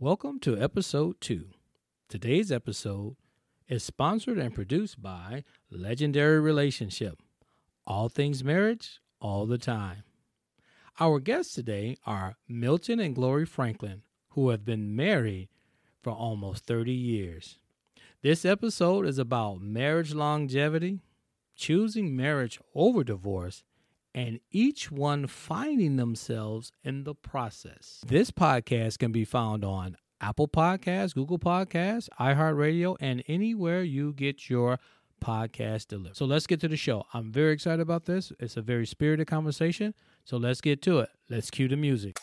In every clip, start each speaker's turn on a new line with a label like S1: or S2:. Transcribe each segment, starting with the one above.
S1: Welcome to episode two. Today's episode is sponsored and produced by Legendary Relationship. All things marriage, all the time. Our guests today are Milton and Glory Franklin, who have been married for almost 30 years. This episode is about marriage longevity, choosing marriage over divorce, and each one finding themselves in the process. This podcast can be found on Apple Podcasts, Google Podcasts, iHeartRadio, and anywhere you get your podcast delivered. So let's get to the show. I'm very excited about this. It's a very spirited conversation. So let's get to it. Let's cue the music.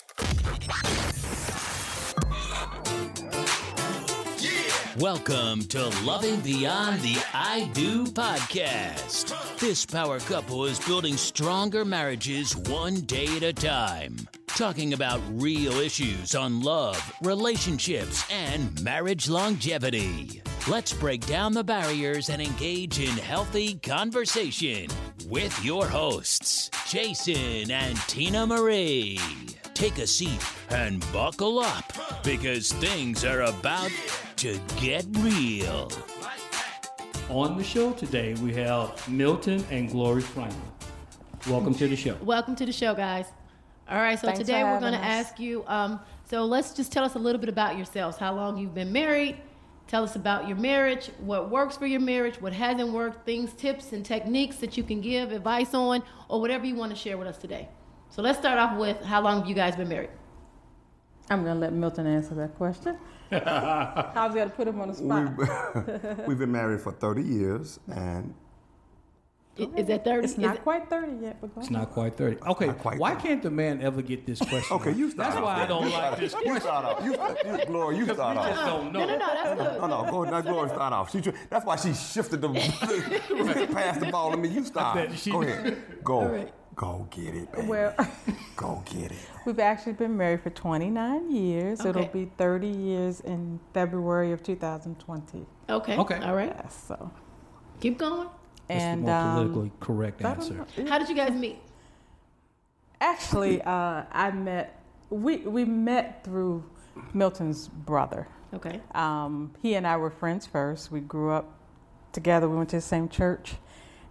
S2: Welcome to Loving Beyond the I Do podcast. This power couple is building stronger marriages one day at a time, talking about real issues on love, relationships, and marriage longevity. Let's break down the barriers and engage in healthy conversation with your hosts, Jason and Tina Marie. Take a seat and buckle up because things are about to get real.
S1: On the show today, we have Milton and Glory Franklin. Welcome to the show.
S3: Welcome to the show, guys. All right, so
S4: Thanks
S3: today we're going to ask you. Um, so let's just tell us a little bit about yourselves. How long you've been married? Tell us about your marriage. What works for your marriage? What hasn't worked? Things, tips, and techniques that you can give advice on, or whatever you want to share with us today. So let's start off with how long have you guys been married?
S4: I'm going to let Milton answer that question. I was going to put him on the spot.
S5: We've, we've been married for 30 years, and
S3: I- Is that thirty?
S4: It's
S3: Is
S4: not
S3: it-
S4: quite 30 yet, but go
S1: It's
S4: ahead.
S1: not quite 30. Okay,
S5: quite
S1: why
S5: 30.
S1: can't the man ever get this question?
S5: okay, you start.
S1: That's
S5: off.
S1: why I don't like this
S5: You
S1: question.
S5: start off. You, you, Glory, you start
S1: We just
S5: off.
S1: don't know.
S3: No, no, no. That's good.
S5: No, no, go ahead. Now, Glory, start off. She, that's why she shifted the pass the ball to me. You start.
S1: bet she-
S5: Go ahead. Go.
S3: All right.
S5: Go get it, baby.
S4: Well,
S5: Go get it.
S4: we've actually been married for 29 years.
S3: Okay.
S4: It'll be 30 years in February of 2020.
S3: Okay.
S1: Okay.
S3: All right.
S4: Yes, so.
S3: Keep going.
S1: That's
S4: And
S1: the more
S4: um,
S1: politically correct answer.
S3: How did you guys meet?
S4: Actually, uh, I met, we, we met through Milton's brother.
S3: Okay.
S4: Um, he and I were friends first. We grew up together. We went to the same church,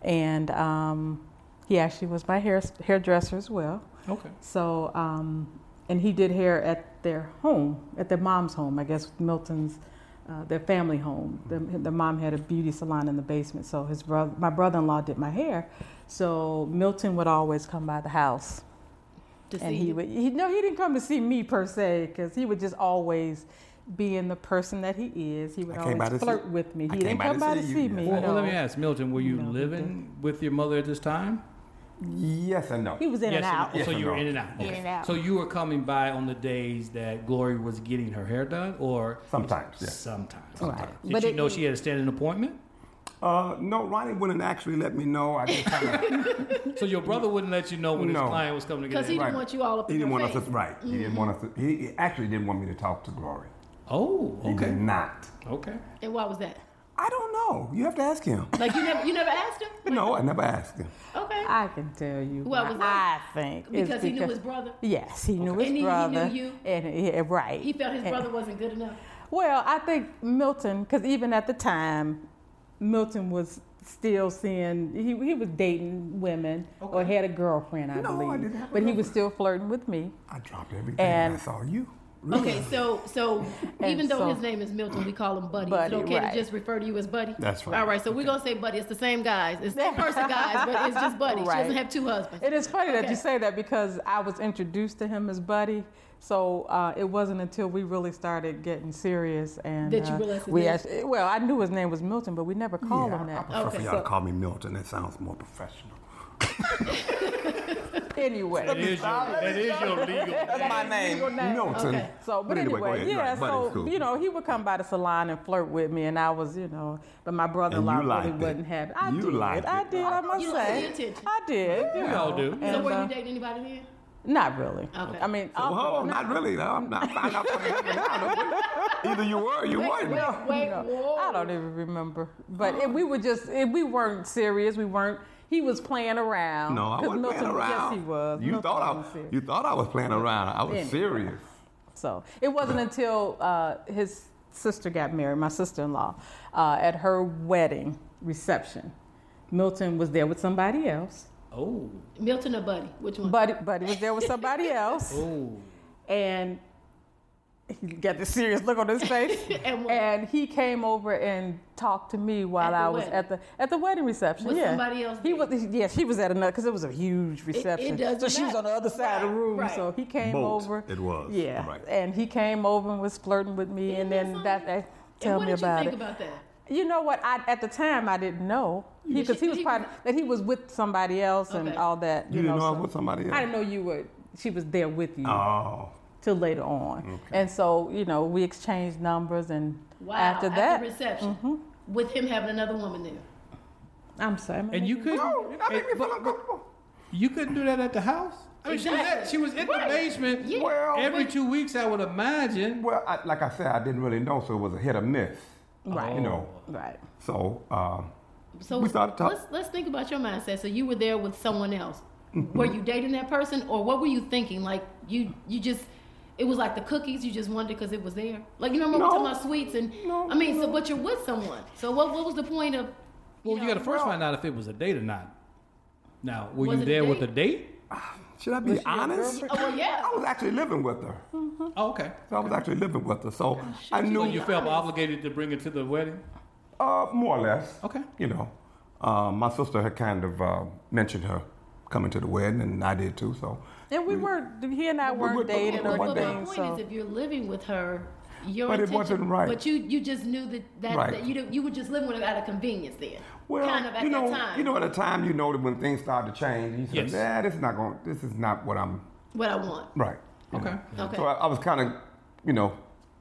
S4: and um, he actually was my hair hairdresser as well.
S1: Okay.
S4: So, um, and he did hair at their home, at their mom's home. I guess Milton's, uh, their family home. The, the mom had a beauty salon in the basement. So his brother, my brother-in-law, did my hair. So Milton would always come by the house
S3: To
S4: and
S3: see
S4: he
S3: you.
S4: would he no he didn't come to see me per se because he would just always being the person that he is he would
S5: I came by
S4: always flirt
S5: see-
S4: with me he didn't come by to
S5: see you,
S4: see me
S1: Well,
S4: no.
S1: let me ask, Milton, were you
S4: No,
S1: living with your mother at this time?
S5: Yes and no.
S4: he was in
S1: yes
S4: and out
S1: So
S5: Yes
S1: you were
S5: and
S1: in and out.
S4: In and out.
S1: So you were coming by on the days that Glory was getting her hair done, or
S5: Sometimes, yes.
S1: sometimes.
S4: Right.
S1: Did
S4: But
S1: you
S4: it-
S1: know she had a standing appointment?
S5: Uh, no, Ronnie wouldn't actually let me know. I just kind of.
S1: So your brother wouldn't let you know when his client was coming to get
S3: Because he didn't want you all up
S5: He
S3: in
S5: didn't want
S3: face.
S5: us to. Right. He didn't want us to. He, he actually didn't want me to talk to Glory.
S1: Oh,
S5: He
S1: okay.
S5: did not.
S1: Okay.
S3: And why was that?
S5: I don't know. You have to ask him.
S3: Like you never, you never asked him?
S5: No, I never asked him.
S3: Okay.
S4: I can tell you
S3: What was that?
S4: I think it's
S3: Because he knew his brother?
S4: yes he knew
S3: Okay.
S4: his
S3: And he- he knew you?
S4: and yeah, right
S3: He felt his
S4: And-
S3: brother wasn't good enough.
S4: Well, I think Milton, because even at the time, Milton was still seeing he, he was dating women or had a girlfriend, I
S5: No, I
S4: believe.
S5: didn't have a
S4: but he was still flirting with me.
S5: I dropped everything
S4: And-
S5: and I saw you.
S3: Okay, so so even though
S4: so-
S3: his name is Milton, we call him Buddy.
S4: Buddy,
S3: is it okay
S4: right.
S3: to just refer to you as Buddy?
S5: That's right.
S3: All right, so we're gonna say Buddy. It's the same guys. It's the same person, guys, but it's just Buddy. She doesn't have two husbands.
S4: It is funny that you say that because I was introduced to him as Buddy. So uh, it wasn't until we really started getting serious and
S3: That you
S4: uh,
S3: realized his
S4: we
S3: name-
S4: actually, well, I knew his name was Milton, but we never called
S5: yeah,
S4: him
S5: I, I
S4: that.
S5: prefer
S3: Okay.
S5: for y'all
S4: So-
S5: to call me Milton. That sounds more professional.
S4: Anyway,
S1: That is your, that is your legal
S4: That's
S5: my name, Milton.
S3: Okay.
S4: So, but,
S5: But anyway,
S4: anyway,
S5: ahead.
S4: yeah.
S5: Right,
S4: so
S5: cool.
S4: you know, he would come by the salon and flirt with me, and I was, you know, but my brother-in-law
S5: And you
S4: really
S5: liked it.
S4: wasn't happy. I
S5: You
S4: did.
S5: liked
S4: I
S5: it.
S4: did. I must
S3: You
S4: say,
S3: attention.
S4: I did. You
S1: We
S4: know,
S1: all do.
S3: so
S4: and,
S3: were
S4: uh,
S3: you dating anybody then?
S4: Not really.
S3: Okay.
S4: I mean,
S5: Well,
S4: I'll-
S5: not really. though. I'm not finding out something. Either you were or you wasn't.
S3: Wait, wait,
S4: No,
S3: whoa.
S4: I don't even remember. But it, we were just, it, we weren't serious. We weren't. He was playing around.
S5: No, I wasn't
S4: Milton,
S5: playing around.
S4: Yes, he was.
S5: You
S4: Milton
S5: thought
S4: was
S5: I,
S4: serious.
S5: you thought I was playing around. I was
S4: Anyway.
S5: serious.
S4: So it wasn't until uh, his sister got married, my sister-in-law, uh, at her wedding reception. Milton was there with somebody else.
S1: Oh.
S3: Milton or Buddy? Which one?
S4: Buddy, Buddy was there with somebody else,
S1: Oh.
S4: and he got this serious look on his face.
S3: And
S4: and he came over and talked to me while I was
S3: wedding?
S4: at the at the wedding reception.
S3: Was
S4: yeah,
S3: somebody else
S4: He
S3: there?
S4: was. Yeah, she was at another because it was a huge reception.
S3: doesn't
S4: so she was on the other side of the room.
S3: right.
S4: So he came
S5: Bolt,
S4: over.
S5: it was,
S4: Yeah,
S5: right.
S4: and he came over and was flirting with me,
S3: Isn't
S4: and then that,
S3: something?
S4: that tell
S3: and what
S4: me
S3: did
S4: about
S3: you
S4: it.
S3: think about that?
S4: You know what? I at the time I didn't know because
S3: she-
S4: he was part that he was with somebody else and all that.
S5: You
S4: You,
S5: didn't
S4: know,
S5: know I was with somebody else?
S4: I didn't know you were. She was there with you
S5: Oh.
S4: Till later on, and so you know we exchanged numbers, and
S3: Wow.
S4: after that,
S3: the reception,
S4: Mm-hmm.
S3: with him having another woman there.
S4: I'm sorry. am
S1: And you couldn't.
S5: No, you're not making me
S1: and-
S5: feel
S1: but-
S5: uncomfortable.
S1: You couldn't do that at the house. I mean, she was at, she was in
S3: Right.
S1: the basement
S3: Yeah.
S5: Well,
S1: every
S5: but-
S1: two weeks. I would imagine.
S5: Well, I, like I said, I didn't really know, so it was a hit or miss.
S4: Right.
S5: You know.
S4: Right.
S5: So uh,
S3: So
S5: We started talking.
S3: let's let's think about your mindset. So you were there with someone else.
S5: Mm-hmm.
S3: Were you dating that person, or what were you thinking? Like you you just it was like the cookies. You just wanted because it was there. Like you know, remember we
S5: No.
S3: talking about sweets and
S5: No,
S3: I mean, so but you're with someone. So what what was the point of?
S1: Well, you,
S3: know,
S1: got to first
S5: well-
S1: find out if it was a date or not. Now, were
S3: Was
S1: you
S3: it a
S1: there with a date?
S5: should I be honest?
S3: Oh well, yeah.
S5: I was actually living with her.
S1: Oh, okay.
S5: So I was actually living with her. So I knew,
S1: So you felt obligated to bring it to the wedding?
S5: uh, more or less.
S1: Okay.
S5: You know, uh, my sister had kind of uh, mentioned her coming to the wedding, and I did too. So
S4: And we were he and I
S5: We-
S4: weren't
S5: we-
S4: dating
S5: we-
S4: or
S5: we-
S3: Well, my point
S4: So
S3: is, if you're living with her, your
S5: But it wasn't right.
S3: But you you just knew that that,
S5: Right.
S3: that you didn't- you were just living with her out of convenience then.
S5: well,
S3: kind of at
S5: you know,
S3: that time.
S5: you know, at a time, you know that when things start to change, you said,
S1: Yes.
S5: "Nah, this is not going. This is not what I'm
S3: what I want,
S5: right."
S1: Okay.
S5: know.
S3: Okay.
S5: So I, I was kind of, you know,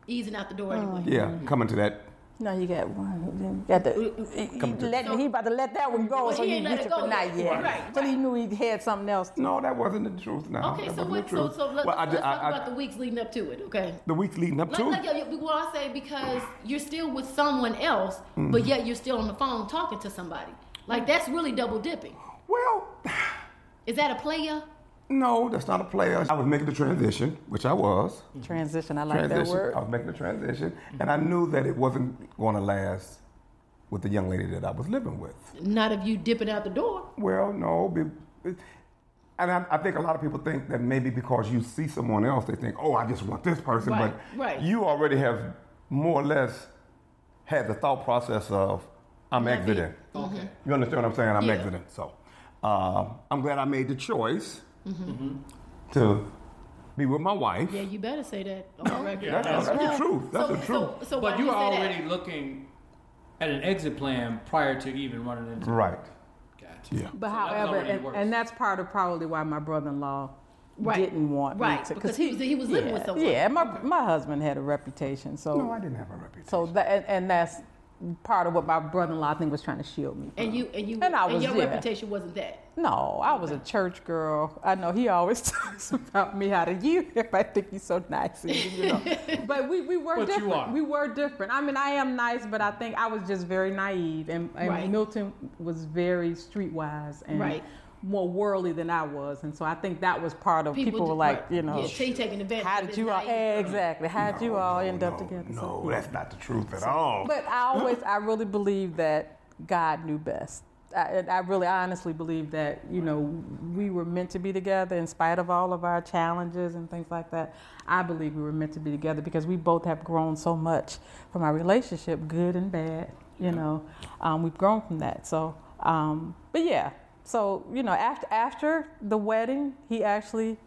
S3: easing out the door anyway.
S5: yeah, coming to that.
S4: No, you got one. You got the. He, he let, he about to let that one go,
S3: Well,
S4: so
S3: he
S4: he
S3: ain't let
S4: reached
S3: it
S4: for
S3: go
S4: not
S3: yet.
S4: yet.
S3: Right,
S4: So he knew he had something else.
S5: No, that wasn't the truth. Now,
S3: Okay,
S5: that
S3: so
S5: wasn't
S3: what?
S5: the
S3: So,
S5: truth.
S3: so let,
S5: Well, I
S3: us
S5: did-
S3: talk
S5: I- I-
S3: about the weeks leading up to it. Okay.
S5: the weeks leading up
S3: Like,
S5: to.
S3: like, yeah, yeah, well, I say because you're still with someone else, but mm-hmm. yet you're still on the phone talking to somebody. Like that's really double dipping.
S5: Well,
S3: Is that a player?
S5: No, that's not a player. I was making the transition, which I was.
S4: Transition. I like
S5: transition.
S4: that word.
S5: I was making the transition, and I knew that it wasn't going to last with the young lady that I was living with.
S3: Not of you dipping out the door.
S5: Well, no, be- and I, I think a lot of people think that maybe because you see someone else, they think, "Oh, I just want this person,"
S3: Right,
S5: but
S3: right.
S5: you already have more or less had the thought process of, "I'm exiting."
S1: Okay.
S5: You understand what I'm saying? I'm
S3: Yeah.
S5: exiting. So um, I'm glad I made the choice
S3: Mm-hmm.
S5: to be with my wife.
S3: Yeah, you better say that on the record.
S5: That's, that's the truth. That's
S3: so,
S5: the truth.
S3: So, so
S1: But you were
S3: say that?
S1: already looking at an exit plan prior to even running into
S5: right.
S1: Gotcha.
S5: Yeah.
S4: But
S1: So
S4: however,
S1: already
S4: and, and that's part of probably why my brother-in-law
S3: Right.
S4: didn't want
S3: Right,
S4: me to,
S3: because he was- he was living
S4: yeah,
S3: with someone.
S4: Yeah, my my husband had a reputation, so
S5: No, I didn't have a reputation.
S4: so that and, and that's part of what my brother-in-law I think was trying to shield me. From.
S3: And you and you
S4: And I was and
S3: your
S4: there.
S3: reputation wasn't that.
S4: No, I was a church girl. I know he always talks about me how to you if I think he's so nice, you know. but we, we were
S1: But you
S4: different.
S1: are.
S4: We were different. I mean, I am nice, but I think I was just very naive, and, and
S3: Right.
S4: Milton was very streetwise and
S3: Right.
S4: More worldly than I was, and so I think that was part of people,
S3: d-
S4: were like,
S3: right.
S4: you know,
S3: yeah, she taking advantage.
S4: how
S3: of
S4: did
S3: his
S4: you all
S3: naive-
S4: exactly? How did you all end up together?
S5: No,
S4: So,
S5: that's not the truth at all.
S4: but I always, I really believe that God knew best. I, I really honestly believe that, you know, we were meant to be together in spite of all of our challenges and things like that. I believe we were meant to be together because we both have grown so much from our relationship, good and bad, you know. Um, we've grown from that. So, um, but yeah. So, you know, after, after the wedding, he actually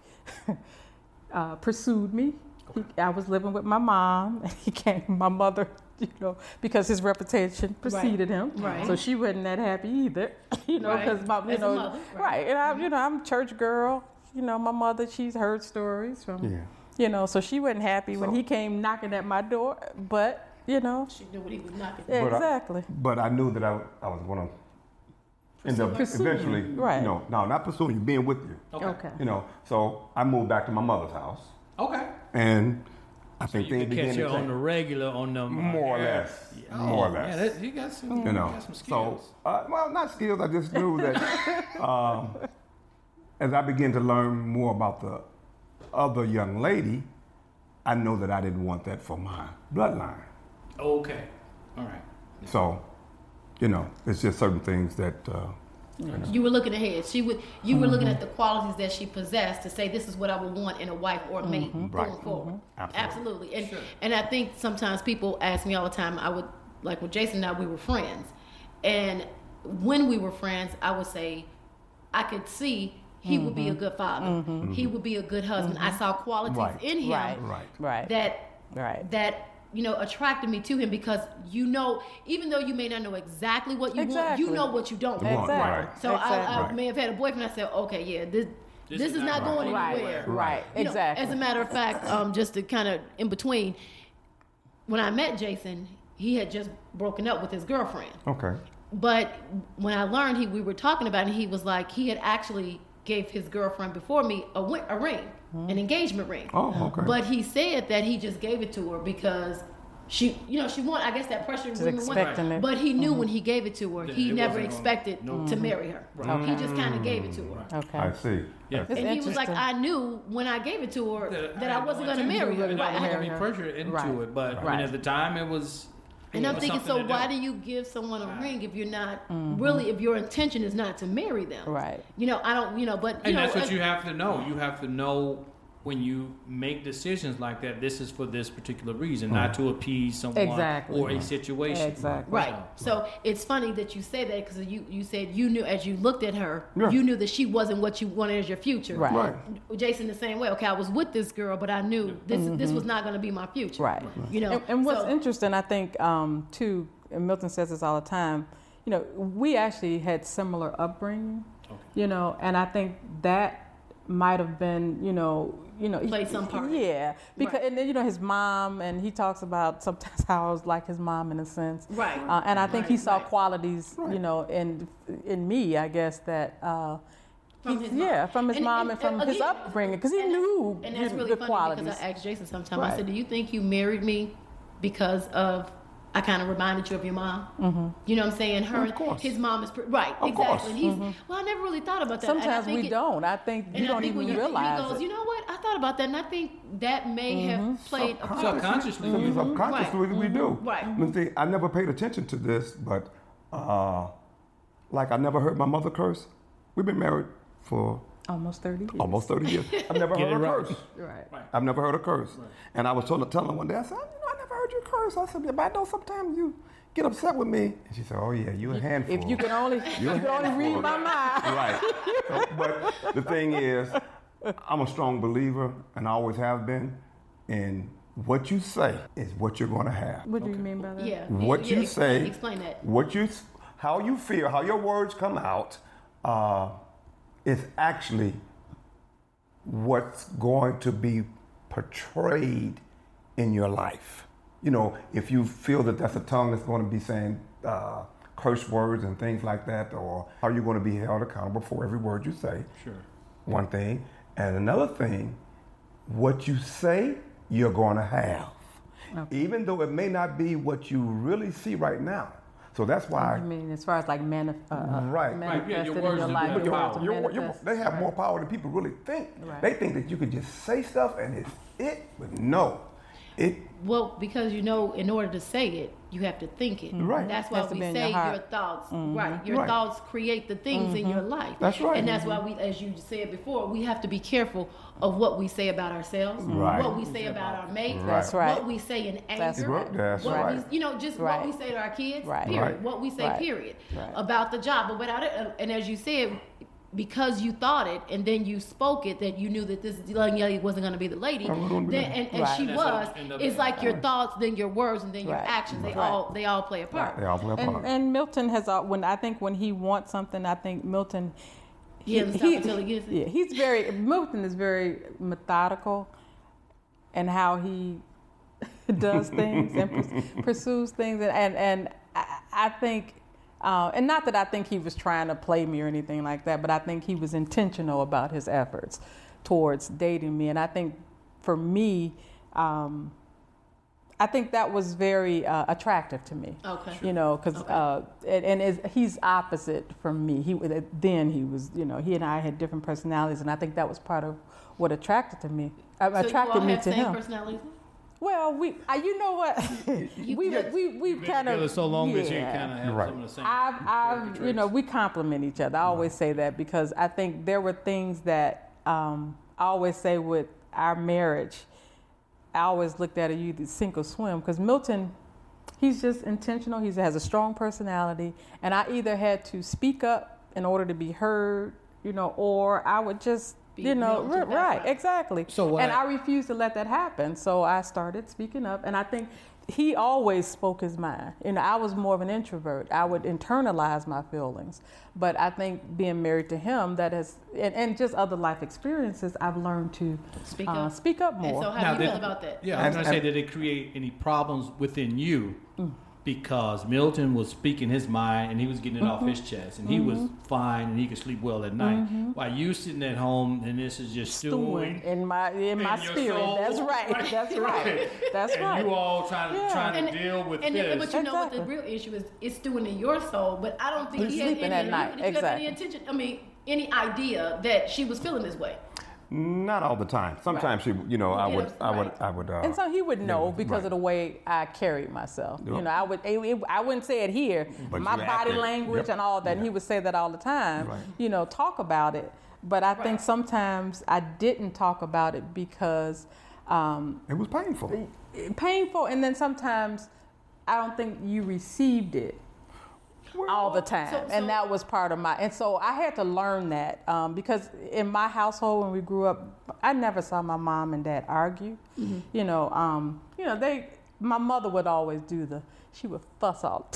S4: uh, pursued me. He, I was living with my mom, and he came. My mother, you know, because his reputation preceded him,
S3: Right.
S4: so she wasn't that happy either, you know,
S3: Right.
S4: because my, you
S3: As
S4: know,
S3: mother, right.
S4: right. And I'm, you know, I'm church girl. You know, my mother, she's heard stories from,
S5: Yeah.
S4: you know, so she wasn't happy when he came knocking at my door. But you know,
S3: She knew what he was knocking.
S5: But I-
S4: exactly.
S5: But I knew that I, I was going to end up
S4: Pursue you.
S5: eventually,
S4: Right.
S5: you know, no, not pursuing you, being with you.
S1: Okay.
S4: Okay.
S5: You know, so I moved back to my mother's house,
S1: Okay.
S5: and I think
S1: You
S5: things
S1: could
S5: began
S1: catch
S5: to
S1: her on the regular on them.
S5: More or less.
S1: yeah.
S5: More or
S1: Oh,
S5: less.
S1: Yeah, that, you got some.
S5: you know,
S1: got some skills.
S5: so
S1: skills.
S5: uh, well, not skills. I just knew that um, as I began to learn more about the other young lady, I know that I didn't want that for my bloodline.
S1: Okay. All right.
S5: So, you know, it's just certain things that. Uh,
S3: You were looking ahead. She would. You were
S5: Mm-hmm.
S3: looking at mm-hmm. the qualities that she possessed to say, "This is what I would want in a wife or a mate mm-hmm. going
S5: Right.
S3: forward." Mm-hmm.
S5: Absolutely.
S3: Absolutely. And and I think sometimes people ask me all the time. I would like with Jason and I, we were friends, and when we were friends, I would say, I could see he would be a good father. He would be a good husband. I saw qualities
S5: Right.
S3: in him
S4: Right.
S5: right.
S4: Right.
S3: that
S4: Right.
S3: that you know attracted me to him because you know even though you may not know exactly what you want you know what you don't
S5: Right,
S3: want
S4: Exactly.
S3: so I, I
S5: Right.
S3: may have had a boyfriend I said okay yeah this this, is, not going
S4: Right.
S3: anywhere
S4: Right.
S3: You know,
S4: Exactly.
S3: as a matter of fact um, just to kind of in between when I met Jason he had just broken up with his girlfriend
S5: Okay.
S3: but when I learned he we were talking about it, he was like he had actually gave his girlfriend before me a, a ring, Mm-hmm. an engagement ring.
S5: Oh, okay.
S3: But he said that he just gave it to her because she, you know, she wanted. I guess that pressure women want.
S4: expecting it.
S3: But he knew mm-hmm. when he gave it to her, he never
S1: wasn't gonna-
S3: expected
S1: no.
S3: to marry her. Mm-hmm. He just kind of gave it to her.
S4: Okay.
S5: I see.
S1: Yeah.
S5: I
S3: And he was like. I knew when I gave it to her that, I
S1: had no
S3: wasn't going to marry her.
S1: really
S3: Right.
S1: wasn't
S3: I-
S1: gonna be pressured into
S4: Right.
S1: it, but I mean, at the time, it was.
S3: And
S1: it
S3: I'm thinking, so why
S1: do.
S3: do you give someone a ring if you're not really, if your intention is not to marry them?
S4: Right.
S3: You know, I don't, you know, but you
S1: And
S3: know,
S1: that's what
S3: uh,
S1: you have to know. You have to know when you make decisions like that. This is for this particular reason, not to appease someone
S4: Exactly.
S1: or a situation.
S4: Exactly.
S3: Right. So it's funny that you say that because you, you said you knew as you looked at her,
S5: Yeah.
S3: you knew that she wasn't what you wanted as your future.
S4: Right.
S5: Right.
S3: Jason the same way. Okay, I was with this girl, but I knew this this was not going to be my future.
S4: Right.
S3: You know.
S4: And, and what's
S3: so-
S4: interesting, I think, um, too, and Milton says this all the time. You know, we actually had similar upbringing. Okay. You know, and I think that might have been, you know, you know,
S3: Played some part.
S4: Yeah, because
S3: Right.
S4: and then you know his mom, and he talks about sometimes how I was like his mom in a sense.
S3: Right.
S4: Uh, and I think he saw
S3: right.
S4: qualities, you know, in in me, I guess that. Uh,
S3: From
S4: he- yeah, from his
S3: And-
S4: mom
S3: and-
S4: and, from
S3: and
S4: his
S3: again-
S4: upbringing, because he knew
S3: And that's really
S4: the
S3: funny
S4: qualities.
S3: because I asked Jason sometime. I said, "Do you think you married me because of?" I kind of reminded you of your mom. Mm-hmm. You know what I'm saying? Her,
S5: Of course.
S3: his mom is pre- right.
S5: Of
S3: exactly.
S5: course.
S3: And he's mm-hmm. well. I never really thought about that.
S4: Sometimes we
S3: it-
S4: don't. I think
S3: And
S4: you don't
S3: think
S4: even
S3: when you,
S4: realize
S3: he goes,
S4: it.
S3: you know what? I thought about that, and I think that may have mm-hmm. played a part.
S1: Subconsciously,
S5: So
S1: you know.
S5: subconsciously we do. Mm-hmm.
S3: Right.
S5: Let me see, I never paid attention to this, but uh, like I never heard my mother curse. We've been married for
S4: Almost 30 years.
S5: almost 30 years. I've never heard
S1: it
S5: her
S1: right.
S5: curse.
S4: Right.
S5: I've never heard a curse. And I was telling, telling her one day, I said, you know, I never heard you curse. I said, yeah, but I know sometimes you get upset with me. And she said, oh yeah, you a handful.
S4: If you can only, you
S5: You're
S4: can only read my mind.
S5: Right. So, but the thing is, I'm a strong believer, and I always have been, in what you say is what you're going to have.
S4: What do you mean by that?
S3: Yeah.
S5: What
S3: yeah,
S5: you
S3: explain-
S5: say,
S3: Explain that.
S5: what you, how you feel, how your words come out, uh, is actually what's going to be portrayed in your life. You know, if you feel that that's a tongue that's going to be saying uh, curse words and things like that, or are you going to be held accountable for every word you say?
S1: Sure.
S5: One thing, and another thing, what you say, you're going to have, even though it may not be what you really see right now. So that's why.
S4: I mean, as far as like manif- uh, uh,
S5: Right. Right,
S1: yeah,
S4: manifested
S1: your
S4: in
S1: words
S4: your
S1: do
S4: life,
S1: have
S4: your
S1: power.
S4: words are
S5: Your- your- they have
S4: Right.
S5: more power than people really think.
S4: Right.
S5: They think that you can just say stuff and it's it, but no, it.
S3: Well, because you know, in order to say it, you have to think it. Mm-hmm.
S5: Right.
S3: That's why
S4: Has
S3: we say
S4: your
S3: your,
S4: heart.
S3: thoughts. Right. Your
S5: Right.
S3: thoughts create the things in your life.
S5: That's right.
S3: And that's why we, as you said before, we have to be careful of what we say about ourselves, mm-hmm.
S5: Right.
S3: what we say about our mate,
S4: That's right.
S3: what we say in anger,
S4: That's right.
S5: That's
S3: what
S5: right.
S3: we, you know, just
S4: Right.
S3: what we say to our kids,
S4: Right.
S3: period.
S5: Right.
S3: What we say,
S4: Right.
S3: period,
S4: Right.
S3: about the job. But without it, uh, and as you said, because you thought it and then you spoke it, that you knew that this young lady wasn't going to be the lady.
S5: wasn't be
S3: Then, and, and
S4: Right.
S3: she
S1: That's
S3: was.
S1: it ended up
S3: It's
S1: being.
S3: like your thoughts, then your words, and then your
S4: Right.
S3: actions. They
S4: Right.
S3: all they all play a part.
S5: They all play a
S4: And,
S5: part.
S4: and Milton has uh, when I think when he wants something, I think Milton.
S3: He doesn't stop until he gets it.
S4: Yeah, he's very Milton is very methodical, and how he does things and pursues things, and and, and I, I think. Uh, and not that I think he was trying to play me or anything like that, but I think he was intentional about his efforts towards dating me. And I think for me, um, I think that was very uh, attractive to me.
S3: Okay.
S4: You know, because uh, and, and he's opposite from me. He then he was, you know, he and I had different personalities, and I think that was part of what attracted to me. Uh,
S3: So
S4: attracted me to
S3: same
S4: him.
S3: personalities.
S4: Well, we, I, you know what, we we we
S1: Been
S4: kind of
S1: so long that you
S4: yeah.
S1: kind of have
S5: Right.
S1: some of the same.
S4: I've, I've, you know, we complement each other. I always say that because I think there were things that um, I always say with our marriage. I always looked at it, you either sink or swim, because Milton, he's just intentional. He has a strong personality, and I either had to speak up in order to be heard, you know, or I would just,
S3: Be
S4: you know,
S3: Milton,
S4: right,
S3: right.
S4: exactly.
S1: So what
S4: and
S1: I-
S4: I refused to let that happen. So I started speaking up, and I think he always spoke his mind. You know, I was more of an introvert. I would internalize my feelings, but I think being married to him, that has, and, and just other life experiences, I've learned to
S3: Speak
S4: uh,
S3: up.
S4: speak up
S3: And
S4: more.
S3: so, how
S1: Now
S3: do you
S1: did-
S3: feel about that?
S1: Yeah, I was
S5: And-
S1: gonna say, did it create any problems within you? Because Milton was speaking his mind and he was getting it off mm-hmm. his chest, and he was mm-hmm. fine and he could sleep well at night. Mm-hmm. While you sitting at home and this is just stewing.
S4: in my in my
S1: in your
S4: spirit.
S1: soul,
S4: That's right. That's right. That's
S1: and
S4: right.
S1: you all trying,
S4: Yeah.
S1: trying to
S3: And,
S1: deal with this.
S3: and
S1: this.
S3: but you know what the real issue is? It's stewing in your soul. But I don't think
S4: He's
S3: he had
S4: sleeping
S3: any,
S4: at night.
S3: If you have any
S4: Exactly.
S3: intention, I mean, any idea that she was feeling this way.
S5: Not all the time. Sometimes she, you know, I would,
S3: Yes,
S5: I would,
S3: right.
S5: I would. Uh,
S4: And so he would know
S5: yeah,
S4: because
S5: right.
S4: of the way I carried myself.
S5: Yep.
S4: You know, I would it, it- I wouldn't say it here,
S5: But
S4: my body
S5: acted-
S4: language
S5: yep.
S4: and all that. And he would say that all the time.
S5: Right.
S4: You know, talk about it. But I think sometimes I didn't talk about it because um,
S5: It was painful.
S4: painful, and then sometimes I don't think you received it all the time,
S3: so- so-
S4: and that was part of my. And so I had to learn that um, because in my household when we grew up, I never saw my mom and dad argue.
S3: Mm-hmm.
S4: You know, um, you know they. My mother would always do the. She would fuss all.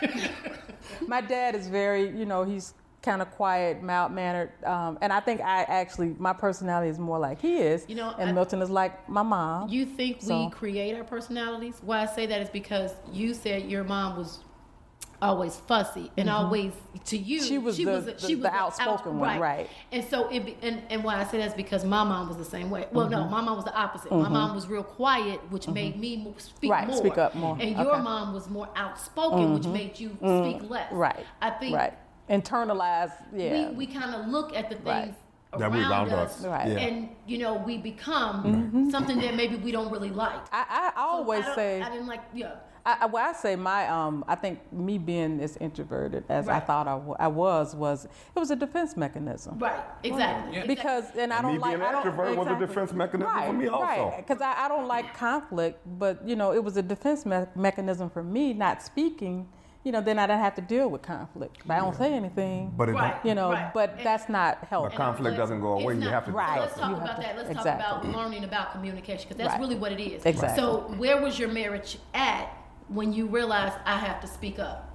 S4: my dad is very, you know, he's kind of quiet, mild mannered, um, and I think I actually my personality is more like he is.
S3: You know,
S4: and
S3: I-
S4: Milton is like my mom.
S3: You think
S4: So-
S3: we create our personalities? Why I say that is because you said your mom was always fussy and always to you
S4: Mm-hmm. She was the- the-
S3: she
S4: the
S3: a
S4: outspoken one, right.
S3: and so it be, and, and why I say that's because my mom was the same way well
S4: Mm-hmm.
S3: no my mom was the opposite my mom was real quiet which made me speak
S4: Right,
S3: more
S4: speak up more.
S3: and your mom was more outspoken which made you speak less
S4: Mm-hmm. Right.
S3: I think
S4: right. Internalize. Yeah.
S3: we, we kind of look at the
S4: Right.
S3: things
S5: That we
S3: around
S5: around
S3: us,
S5: us.
S4: Right.
S5: Yeah.
S3: and you know we become something that maybe we don't really like.
S4: I, I always
S3: I
S4: say.
S3: I didn't like yeah.
S4: I, I, well, I say my, um, I think me being as introverted as I thought I, w- I was, was it was a defense mechanism.
S3: Right, exactly.
S1: Yeah.
S4: Because and I don't
S5: me
S4: like
S5: being
S4: I don't,
S5: extrovert was a defense mechanism for me also.
S4: Right, because I, I don't like conflict, but you know it was a defense me- mechanism for me not speaking. You know, then I don't have to deal with conflict. But I don't say anything.
S5: But it
S3: Right.
S4: you know,
S3: right.
S4: but
S3: And-
S4: that's not
S5: But
S4: helpful.
S5: conflict doesn't go
S3: It's
S5: away. You have to
S4: Right.
S3: Let's talk
S4: You
S3: about
S4: to-
S3: that. Let's talk about learning about communication because that's
S4: Right.
S3: really what it is.
S4: Exactly.
S3: So where was your marriage at when you realize I have to speak up?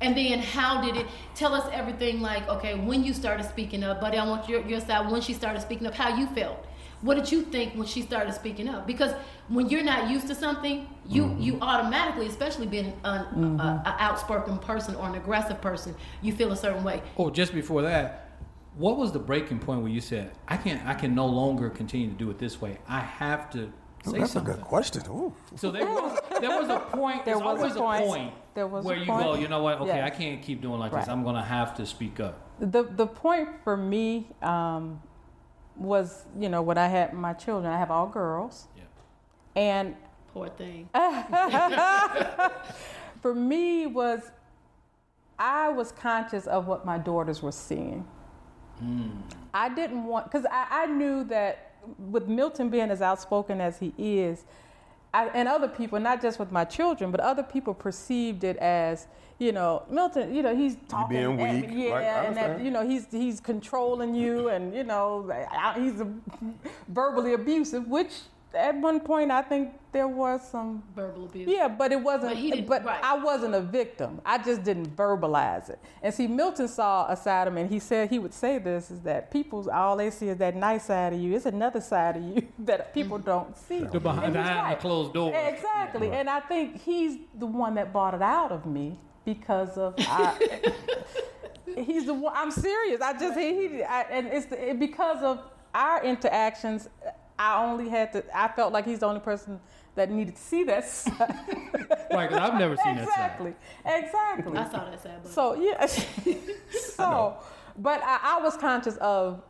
S3: And then how did it tell us everything like, okay, when you started speaking up, buddy, I want your, your side, when she started speaking up, how you felt. What did you think when she started speaking up? Because when you're not used to something, you
S4: Mm-hmm.
S3: you automatically, especially being an a outspoken person or an aggressive person, you feel a certain way.
S1: Oh, just before that, what was the breaking point where you said, "I can't, I can no longer continue to do it this way. I have to
S5: Ooh,
S1: say
S5: that's
S1: something."
S5: a good question. Ooh.
S1: So there was, there was a point.
S4: There
S1: there's
S4: was a
S1: always
S4: point.
S1: point
S4: There was a
S1: where you
S4: point.
S1: go, you know what? Okay,
S4: Yes.
S1: I can't keep doing like this. I'm gonna have to speak up.
S4: the the point for me um, was, you know, when I had my children, I have all girls,
S1: Yeah.
S4: and
S3: Poor thing.
S4: for me was I was conscious of what my daughters were seeing. I didn't want because I, I knew that with Milton being as outspoken as he is, I, and other people, not just with my children, but other people perceived it as you know Milton. You know he's talking,
S5: being weak,
S4: yeah, and that you know he's he's controlling you, and you know he's verbally abusive, which at one point I think there was some
S3: Verbal abuse.
S4: yeah, but it wasn't.
S3: But he didn't-
S4: but
S3: right.
S4: I wasn't a victim. I just didn't verbalize it. And see, Milton saw a side of me, and he said he would say this: is that people all they see is that nice side of you. It's another side of you that people mm-hmm. don't see.
S1: The behind,
S4: And he's
S1: behind
S4: right.
S1: the closed door.
S4: Exactly. And I think he's the one that bought it out of me because of. I, he's the one. I'm serious. I just he, he I, and it's the, it, because of our interactions. I only had to. I felt like he's the only person that needed to see that side.
S1: Right, 'cause I've never seen that side.
S4: exactly. Exactly.
S3: I saw that sad. But
S4: So yeah. so, but I, I was conscious of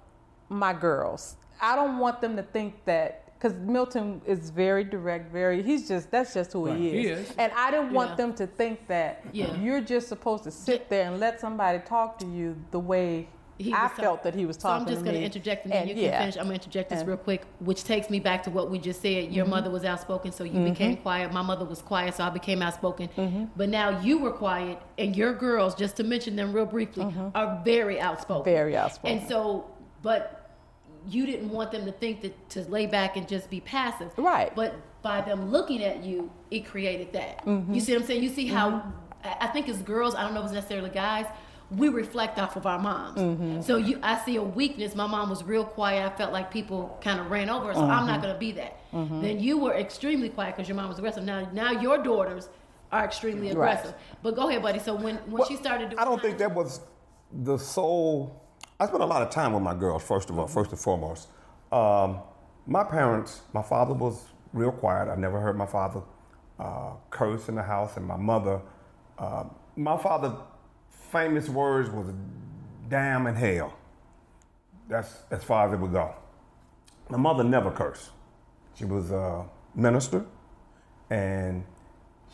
S4: my girls. I don't want them to think that because Milton is very direct, very. He's just that's just who
S1: Right.
S4: he,
S1: He
S4: is.
S1: is.
S4: And I didn't want
S3: Yeah.
S4: them to think that
S3: Yeah.
S4: you're just supposed to sit there and let somebody talk to you the way
S3: He
S4: I
S3: was talk-
S4: felt that he was talking.
S3: So I'm just going to interject and then
S4: And
S3: you can
S4: yeah.
S3: finish. I'm going to interject this
S4: And-
S3: real quick, which takes me back to what we just said. Your
S4: Mm-hmm.
S3: mother was outspoken, so you became quiet. My mother was quiet, so I became outspoken.
S4: Mm-hmm.
S3: But now you were quiet, and your girls, just to mention them real briefly, are very outspoken.
S4: Mm-hmm. Very outspoken.
S3: And so, but you didn't want them to think that to lay back and just be passive.
S4: Right.
S3: But by them looking at you, it created that.
S4: Mm-hmm.
S3: You see what I'm saying? You see how I I think as girls, I don't know if it's necessarily guys, we reflect off of our moms.
S4: Mm-hmm.
S3: So you, I see a weakness. My mom was real quiet. I felt like people kind of ran over. So I'm
S4: Mm-hmm.
S3: not going to be that. Then you were extremely quiet because your mom was aggressive. Now, now your daughters are extremely
S4: Right.
S3: aggressive. But go ahead, buddy. So when when she started doing,
S5: I don't think that was the sole. I spent a lot of time with my girls. First of all, first and foremost, um, my parents. My father was real quiet. I never heard my father uh, curse in the house, and my mother. Uh, my father, famous words was "damn" and "hell." That's as far as it would go. My mother never cursed. She was a minister, and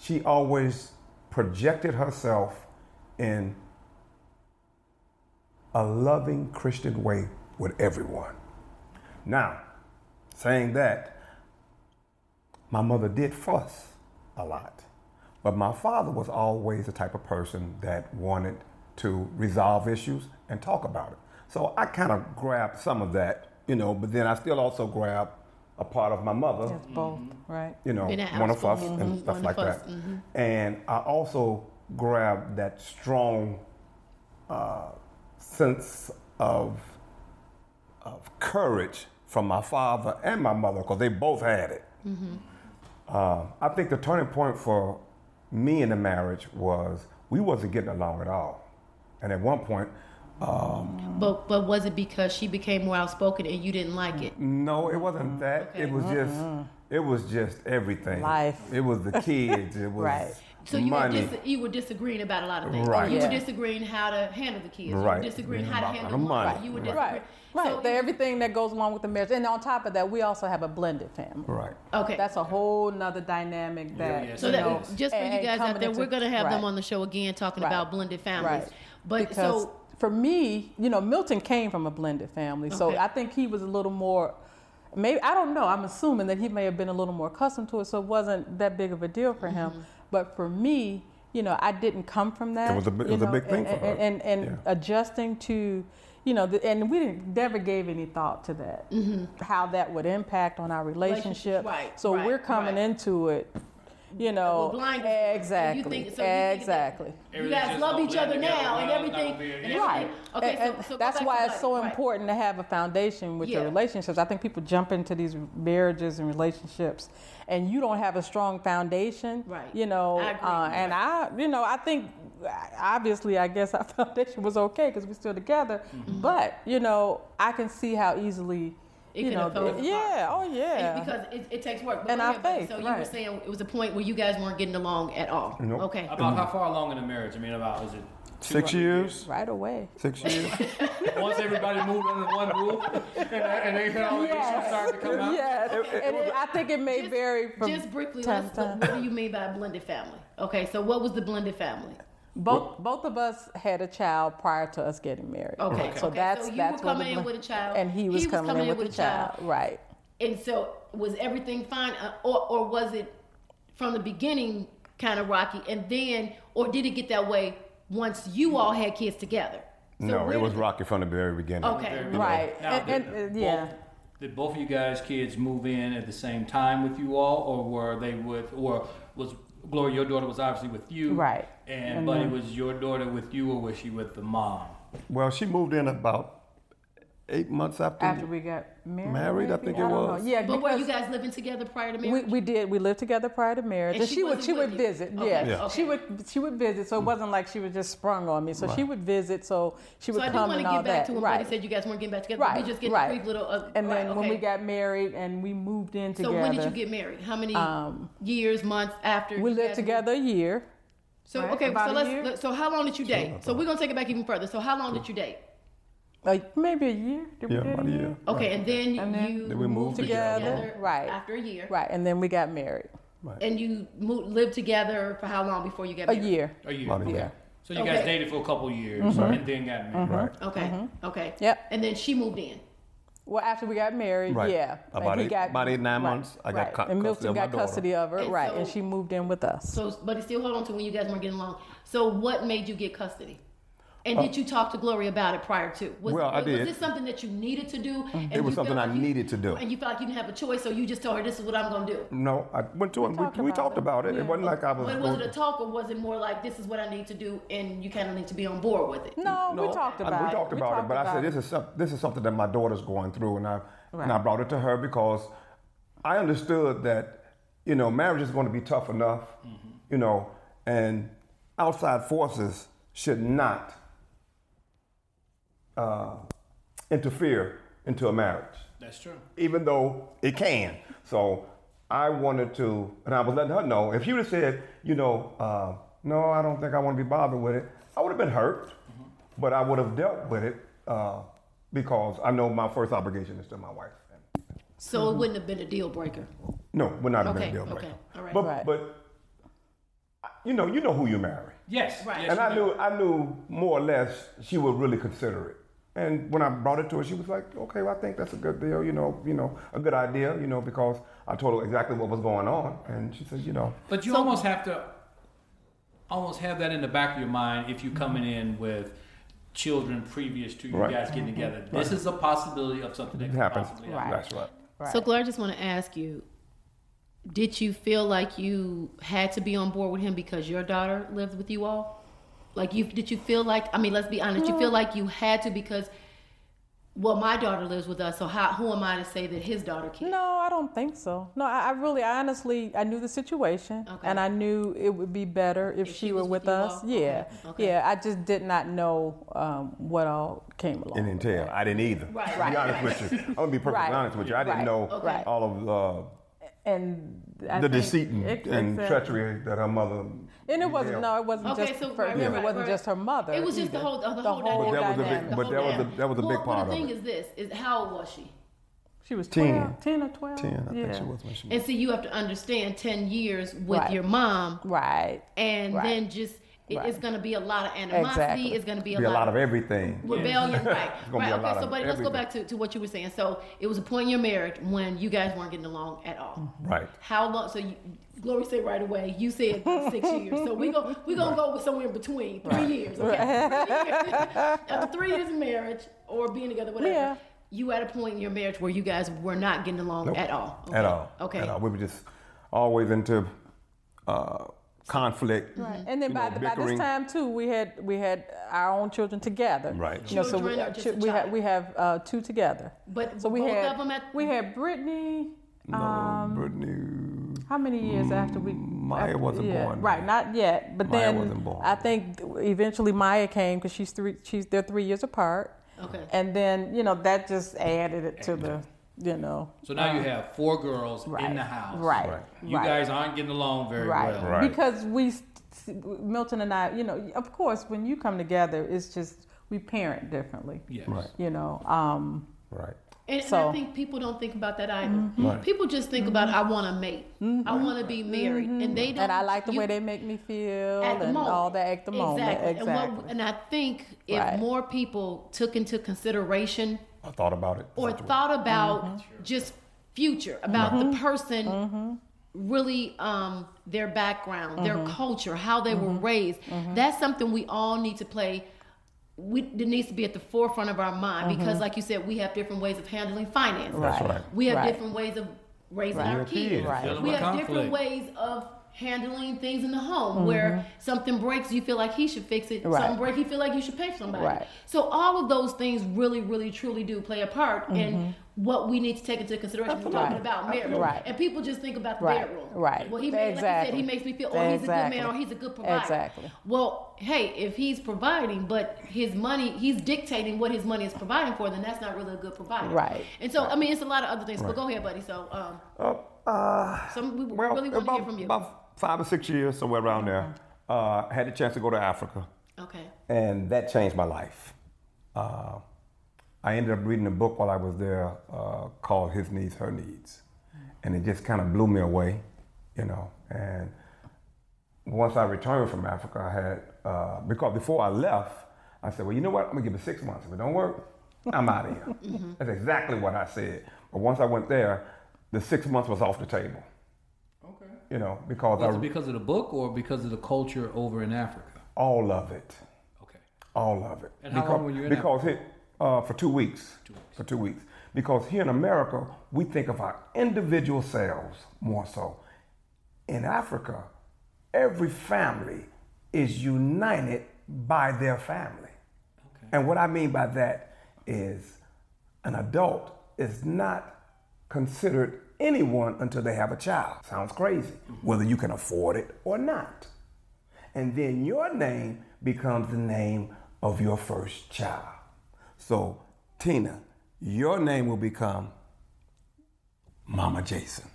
S5: she always projected herself in a loving Christian way with everyone. Now, saying that, my mother did fuss a lot, but my father was always the type of person that wanted to resolve issues and talk about it. So I kind of grabbed some of that, you know, but then I still also grabbed a part of my mother
S4: It's both, right?
S5: you know,
S3: Being
S5: one of us
S3: outspoken,
S5: and
S3: mhm,
S5: stuff
S3: one
S5: like
S3: of us,
S5: that.
S3: mhm.
S5: And I also grabbed that strong uh, sense of of courage from my father and my mother because they both had it.
S3: Mm-hmm.
S5: Uh, I think the turning point for me in the marriage was we wasn't getting along at all, and at one point. Um,
S3: but but was it because she became more outspoken and you didn't like it?
S5: No, it wasn't that.
S3: Okay.
S5: It was just it was just everything.
S4: Life.
S5: It was the kids. It was
S4: Right.
S3: So you were, dis- you were disagreeing about a lot of things.
S5: Right.
S3: You
S4: Yeah.
S3: were disagreeing how to handle the kids.
S5: Right.
S3: You were disagreeing how to handle
S5: the money.
S3: money. You were
S5: Right.
S3: disagreeing.
S4: Right, right.
S3: So
S4: the, everything that goes along with the marriage, and on top of that, we also have a blended family.
S5: right.
S3: okay.
S4: That's a whole nother dynamic that.
S1: yes,
S3: so
S1: it
S3: that
S4: know,
S3: just for
S4: and-
S3: you guys out
S4: coming
S3: there,
S4: into-
S3: we're going to have them on the show again talking
S4: Right.
S3: about blended families.
S4: Right.
S3: But
S4: because
S3: so
S4: for me, you know, Milton came from a blended family, so
S3: Okay.
S4: I think he was a little more. Maybe I don't know. I'm assuming that he may have been a little more accustomed to it, so it wasn't that big of a deal for him.
S3: Mm-hmm.
S4: But for me, you know, I didn't come from that.
S5: It was a it
S4: you
S5: was a big thing
S4: and,
S5: for her.
S4: and, and, and
S5: Yeah.
S4: adjusting to, you know, the, and we didn't never gave any thought to that, how that would impact on our relationship.
S3: Mm-hmm. right,
S4: so
S3: right,
S4: we're coming
S3: right.
S4: into it, you know,
S3: Well, blinders on. And you
S4: exactly,
S3: think- so you think
S4: exactly.
S3: you guys love each other now and everything. and
S4: Right.
S3: everything. Okay,
S4: and,
S3: so,
S4: and
S3: so go
S4: that's why it's so
S3: Right.
S4: important to have a foundation with your relationships. I think people jump into these marriages and relationships, and you don't have a strong foundation.
S3: Right.
S4: You know,
S3: I agree.
S4: Uh, and I, you know, I think obviously, I guess our foundation was okay because we're still together.
S3: Mm-hmm.
S4: But you know, I can see how easily.
S3: It
S4: you
S3: can
S4: know,
S3: have fallen
S4: yeah, oh
S3: And
S4: yeah.
S3: because it, it takes work. But
S4: And
S3: go
S4: our faith,
S3: So you were saying it was a point where you guys weren't getting along at all.
S5: Nope.
S3: Okay.
S1: About how far along in the marriage? I mean, about was it
S5: Six years.
S4: right away.
S5: Six years.
S1: once everybody moved under one roof and, and they had all the issues started to come out?
S4: Yes, and it, I think it may
S3: Just-
S4: vary from
S3: Just briefly,
S4: time
S3: let's
S4: time.
S3: what do you mean by a blended family? Okay, so what was the blended family?
S4: Both both of us had a child prior to us getting married.
S3: Okay,
S4: So
S3: okay.
S4: that's
S3: So you
S4: that's
S3: were
S4: what
S3: coming
S4: the
S3: in
S4: blend-
S3: with a child,
S4: and he was, coming, in with, a child. Right.
S3: And so was everything fine, uh, or or was it from the beginning kind of rocky, and then, or did it get that way once you all had kids together? So
S5: no, it was rocky from the very beginning.
S3: Okay,
S4: Right.
S1: Now,
S4: and,
S1: did,
S4: and, uh, yeah.
S1: both, did both of you guys' kids move in at the same time with you all, or were they with, or was Gloria, your daughter was obviously with you,
S4: Right.
S1: And,
S4: And
S1: Buddy
S4: then-
S1: was your daughter with you, or was she with the mom?
S5: Well, she moved in about eight months after.
S4: After we got married.
S5: Married, I
S4: maybe?
S5: think it
S4: don't know.
S5: was.
S4: Yeah,
S3: But were you guys living together prior to marriage?
S4: we did. We lived together prior to marriage,
S3: And
S4: and,
S3: she
S4: she would she would
S3: you?
S4: visit.
S3: Okay,
S4: Yeah,
S5: Yeah.
S4: she would she would visit. So it wasn't like she was just sprung on me. So she would visit. So she would
S3: so I do
S4: come
S3: want
S4: and
S3: to
S4: all
S3: get back
S4: that.
S3: to when
S4: right.
S3: Buddy said you guys weren't getting back together.
S4: Right,
S3: We just get
S4: right.
S3: the brief little. Uh,
S4: and
S3: right,
S4: then when we got married and we moved in together.
S3: So when did you get married? How many
S4: Um,
S3: years, months after?
S4: we lived
S3: guys
S4: together a year.
S3: So
S4: right?
S3: okay, so let's
S4: year?
S3: let- so how long did you date? So we're gonna take it back even further. So how long did you date?
S4: Like maybe a year. Did
S5: Yeah,
S4: do
S5: about a year.
S3: Okay, and then
S4: And then-
S3: you
S4: Then
S5: we moved
S4: together. Right.
S3: after a year.
S4: Right, and then we got married. Right.
S3: And you moved, lived together for how long before you got married?
S4: A
S3: married?
S4: year.
S1: A year.
S5: About a year.
S4: Yeah.
S1: So you guys
S3: Okay.
S1: dated for a couple years and then got married.
S5: Right.
S3: Okay. Okay.
S4: Mm-hmm. Yep.
S3: And then she moved in.
S4: Well, after we got married,
S5: Right.
S4: yeah.
S5: About
S4: Like, he
S5: eight- about eight, nine
S4: right,
S5: months, I got
S4: right.
S5: cu-
S4: And
S5: custody
S4: Milton
S5: of my
S4: got custody of her,
S3: And
S4: right,
S3: so-
S4: and she moved in with us.
S3: So, but it's still hold on to when you guys weren't getting along. So, what made you get custody? And
S5: Uh,
S3: did you talk to Gloria about it prior to? Was,
S5: Well, I
S3: was,
S5: did.
S3: Was this something that you needed to do? And
S5: It was something
S3: felt
S5: I
S3: you-
S5: needed to do.
S3: And you felt like you didn't have a choice, so you just told her, "This is what I'm going to do."
S5: No, I went to him.
S4: talked
S5: We, we talked
S4: it.
S5: about it.
S4: Yeah.
S5: It wasn't like I was.
S3: But was it a talk, or was it more like, "This is what I need to do," and you kind of need to be on board with it?
S4: no,
S5: No,
S4: we talked
S5: I-
S4: about
S5: we
S4: it.
S5: talked about it, but I said this is some, this is something that my daughter's going through, and I and I brought it to her because I understood that you know marriage is going to be tough enough,
S4: Mm-hmm.
S5: you know, and outside forces should not uh, interfere into a marriage
S1: That's true.
S5: even though it can. So I wanted to, and I was letting her know. If she would have said, you know, uh, no, I don't think I want to be bothered with it, I would have been hurt, but I would have dealt with it uh, because I know my first obligation is to my wife.
S3: So it wouldn't have been a deal breaker.
S5: No, would not have
S3: Okay,
S5: been a deal breaker.
S3: okay, all right.
S5: But,
S4: Right.
S5: but you know, you know who you marry.
S1: Yes.
S3: Right.
S1: yes,
S5: And I
S1: you
S5: knew, I knew more or less she would really consider it. And when I brought it to her, she was like, "Okay, well, I think that's a good deal. You know, you know, a good idea. You know, because I told her exactly what was going on, and she said, you know,
S1: But you
S3: So-
S1: almost have to almost have that in the back of your mind if you're coming in with children previous to you
S5: Right.
S1: guys getting mm-hmm. together. Mm-hmm. This is a possibility of something that could
S5: happens.
S1: possibly happen.
S4: Right.
S5: That's right.
S4: Right.
S3: So, Gloria, I just want to ask you: Did you feel like you had to be on board with him because your daughter lived with you all? Like, you did you feel like? I mean, let's be honest. You feel like you had to because, well, my daughter lives with us. So, how? Who am I to say that his daughter can't?
S4: No, I don't think so. No, I, I really, I honestly, I knew the situation,
S3: Okay.
S4: and I knew it would be better if,
S3: If
S4: she,
S3: she
S4: were with
S3: with
S4: us.
S3: all?
S4: Yeah,
S3: Okay, okay.
S4: yeah. I just did not know um, what all came along.
S5: And then tell I didn't either.
S3: Right,
S5: To
S3: right,
S5: be honest with you, I'm gonna be perfectly
S4: Right,
S5: honest with you. I didn't
S4: right,
S5: know
S3: okay.
S5: all of uh,
S4: and I
S5: the deceit and, and
S4: exactly.
S5: treachery that her mother.
S4: And it wasn't.
S5: entailed.
S4: No, it wasn't
S3: Okay,
S4: just
S3: so
S4: for
S3: right,
S4: him.
S3: right,
S4: it wasn't
S3: right.
S4: just her mother.
S3: It was just the whole the,
S4: the
S3: whole,
S4: whole
S5: But that was a big-
S3: the
S5: but
S3: whole
S5: that was a- that was a big
S3: Well,
S5: part
S3: well,
S5: of
S3: the thing is this: is how old was she?
S4: She was
S5: 10.
S4: 12, 10 or twelve.
S5: Ten, I
S4: yeah.
S5: think she was when she.
S3: And so you have to understand, ten years with
S4: Right.
S3: your mom,
S4: Right.
S3: and
S4: Right.
S3: then just it,
S4: Right.
S3: it's going to be a lot of animosity.
S4: Exactly.
S3: It's going to be a
S5: be a
S3: lot,
S5: lot of everything.
S3: rebellion, right? right. Okay,
S5: lot
S3: so buddy, let's go back to, to what you were saying. So it was a point in your marriage when you guys weren't getting along at all.
S5: Right.
S3: How long? So you, Glory said right away. You said six years. So we go we gonna go with somewhere in between three years. Okay. Three years. After three years of marriage or being together, whatever.
S4: Yeah.
S3: You at a point in your marriage where you guys were not getting along
S5: Nope.
S3: at all. Okay.
S5: At all.
S3: Okay.
S5: At all. We were just always into uh, conflict.
S4: Right. And then by,
S5: know,
S4: by this time too, we had we had our own children together.
S5: Right.
S4: You know, so we,
S3: Children or just a
S4: we have we have uh, two together.
S3: But
S4: So we
S3: both
S4: had
S3: of them at
S4: we had Brittany.
S5: No,
S4: um,
S5: Brittany.
S4: How many years after we?
S5: Maya
S4: after-
S5: wasn't
S4: yeah,
S5: born
S4: Right,
S5: then.
S4: not yet. But
S5: Maya
S4: then
S5: wasn't born.
S4: I think eventually Maya came because she's three. She's they're three years apart.
S3: Okay.
S4: And then you know that just added it to the you know.
S1: So now you
S4: uh,
S1: have four girls
S4: right,
S1: in the house.
S4: Right.
S5: Right.
S1: You
S4: right.
S1: guys aren't getting along very
S4: right.
S1: well.
S5: Right.
S4: Because we, Milton and I, you know, of course, when you come together, it's just we parent differently.
S1: Yes.
S5: Right.
S4: You know, um,
S5: Right.
S3: And, and I think people don't think about that either.
S4: Mm-hmm.
S5: Right.
S3: People just think about I want to mate, I want to be married, and they don't.
S4: and I like the
S3: you-
S4: way they make me feel
S3: at the
S4: and
S3: moment.
S4: all that at the moment.
S3: Exactly.
S4: Exactly.
S3: And, what, and I think if
S4: Right.
S3: more people took into consideration
S5: I thought about it.
S3: or
S5: That's
S3: thought about
S4: Mm-hmm.
S3: just future, about the person really um, their background, their
S4: Mm-hmm.
S3: culture, how they were raised. That's something we all need to play. We, it needs to be at the forefront of our mind because, like you said, we have different ways of handling finance.
S4: Right.
S5: That's right.
S3: We have
S4: Right.
S3: different ways of raising
S4: Right.
S3: our kids.
S5: kids.
S4: Right.
S3: We have
S1: conflict.
S3: different ways of handling things in the home where something breaks, you feel like he should fix it.
S4: Mm-hmm. Right.
S3: Something breaks, you feel like you should pay for somebody.
S4: Right.
S3: So all of those things really, really, truly do play a part in what we need to take into consideration when we're talking
S4: Mm-hmm. Right.
S3: about marriage.
S4: Right.
S3: And people just think about the
S4: Right.
S3: bedroom.
S4: Right.
S3: Well, he made, like you said,
S4: Exactly.
S3: he makes me feel, oh, he's a good man or he's a good provider.
S4: Exactly.
S3: Well, hey, if he's providing, but his money, he's dictating what his money is providing for, then that's not really a good provider.
S4: Right.
S3: And so, I mean, it's a lot of other things. But go ahead, buddy. So, um,
S5: Uh, uh,
S3: some we
S5: well,
S3: really want to hear from you.
S5: about five or six years, somewhere around there, uh, I had the chance to go to Africa,
S3: okay.
S5: and that changed my life. Uh, I ended up reading a book while I was there uh, called His Needs, Her Needs. And it just kind of blew me away, you know. And once I returned from Africa, I had, uh, because before I left, I said, well, you know what? I'm gonna give it six months. If it don't work, I'm out of here. That's exactly what I said. But once I went there, the six months was off the table. You know, because
S1: Was
S5: I,
S1: it because of the book or because of the culture over in Africa?
S5: all of it.
S1: Okay.
S5: All of it.
S1: And how
S5: because,
S1: long were you in
S5: Because it, uh, for two weeks.
S1: Two weeks.
S5: For two weeks. Because here in America, we think of our individual selves more so. In Africa, every family is united by their family.
S1: Okay.
S5: And what I mean by that is an adult is not considered anyone until they have a child. Sounds crazy, whether you can afford it or not. And then your name becomes the name of your first child. So, Tina, your name will become Mama Jason,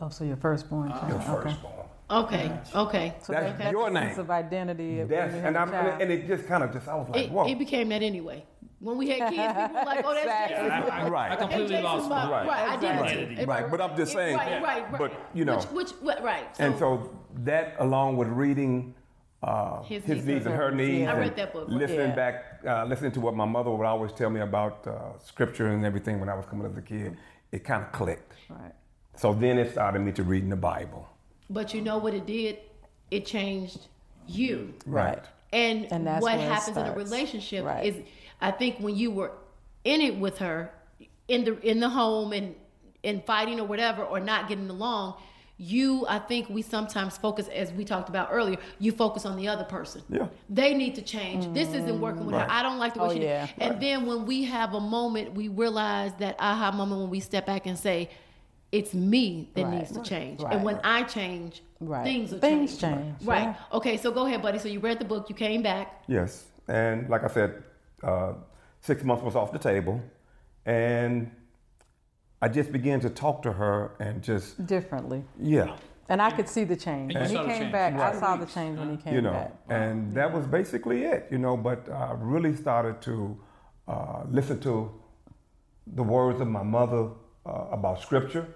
S6: Oh, so your firstborn child.
S5: your
S6: okay.
S5: firstborn.
S3: Okay, okay.
S6: So
S5: That's
S6: that,
S5: your
S6: that's a sense
S5: name.
S6: of identity. of
S5: That's, and, I'm, and it just kind of just, I was like,
S3: It,
S5: whoa.
S3: it became that anyway. When we had kids, people were like, "Oh, that's
S6: Exactly.
S3: Jason."
S1: I,
S5: Right.
S1: I completely lost
S3: mom.
S1: my
S5: Right.
S3: Right, identity.
S1: Right.
S5: Right, but I'm just saying-
S3: Right, right, right.
S5: but, you know.
S3: which, which, what, right.
S5: And so that, along with reading uh,
S3: His
S5: his,
S3: Needs
S5: needs and her needs,
S3: I read
S5: and
S3: that book.
S5: listening
S6: Yeah.
S5: back, uh, listening to what my mother would always tell me about uh, scripture and everything when I was coming as a kid, it kind of clicked.
S6: Right.
S5: So then it started me to reading the Bible.
S3: but you know what it did? It changed you.
S6: Right.
S3: And,
S6: And that's
S3: what happens in a relationship
S6: Right.
S3: is, I think, when you were in it with her, in the in the home and and fighting or whatever, or not getting along, you, I think, we sometimes focus, as we talked about earlier, you focus on the other person.
S5: Yeah.
S3: They need to change. This isn't working with
S5: Right.
S3: her. I don't like the way
S6: Oh,
S3: she.
S6: yeah.
S3: And then when we have a moment, we realize that aha moment when we step back and say, "It's me that
S6: Right.
S3: needs to change."
S6: Right.
S3: And when I change,
S6: Right.
S3: things will
S6: Things
S3: change.
S6: change,
S3: Right.
S6: yeah.
S3: Okay. So go ahead, buddy. So you read the book. You came back.
S5: Yes. And like I said, uh, six months was off the table. And I just began to talk to her and just,
S6: Differently.
S5: yeah,
S6: And I could see the change.
S1: And
S6: When he came
S1: change.
S6: back, I saw the change when he came
S5: you know,
S6: back.
S5: and that was basically it, you know. But I really started to uh, listen to the words of my mother uh, about scripture,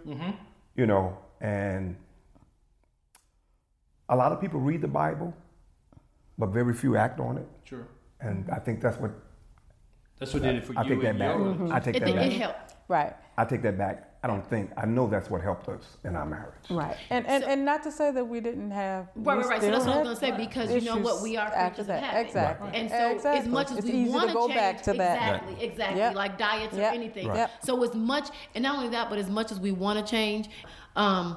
S5: you know, and a lot of people read the Bible, but very few act on it,
S1: Sure.
S5: and I think that's what
S1: That's what did it for
S5: I
S1: you I
S5: take that
S1: and
S5: back.
S1: your relationship.
S5: I take
S3: It,
S5: that
S3: it,
S5: back.
S3: helped.
S6: Right.
S5: I take that back. I don't think I know that's what helped us in our marriage.
S6: Right. And and, and not to say that we didn't have
S3: Right, right, right. So that's what I
S6: had
S3: was gonna say because you know what we are
S6: after
S3: creatures of
S6: that.
S3: habit.
S6: Exactly.
S3: And so as much as
S6: it's
S3: we want
S6: to go
S3: change,
S6: back to that.
S3: exactly, exactly,
S6: Yep.
S3: like diets or anything.
S6: Right. Yep.
S3: So as much, and not only that, but as much as we want to change, um,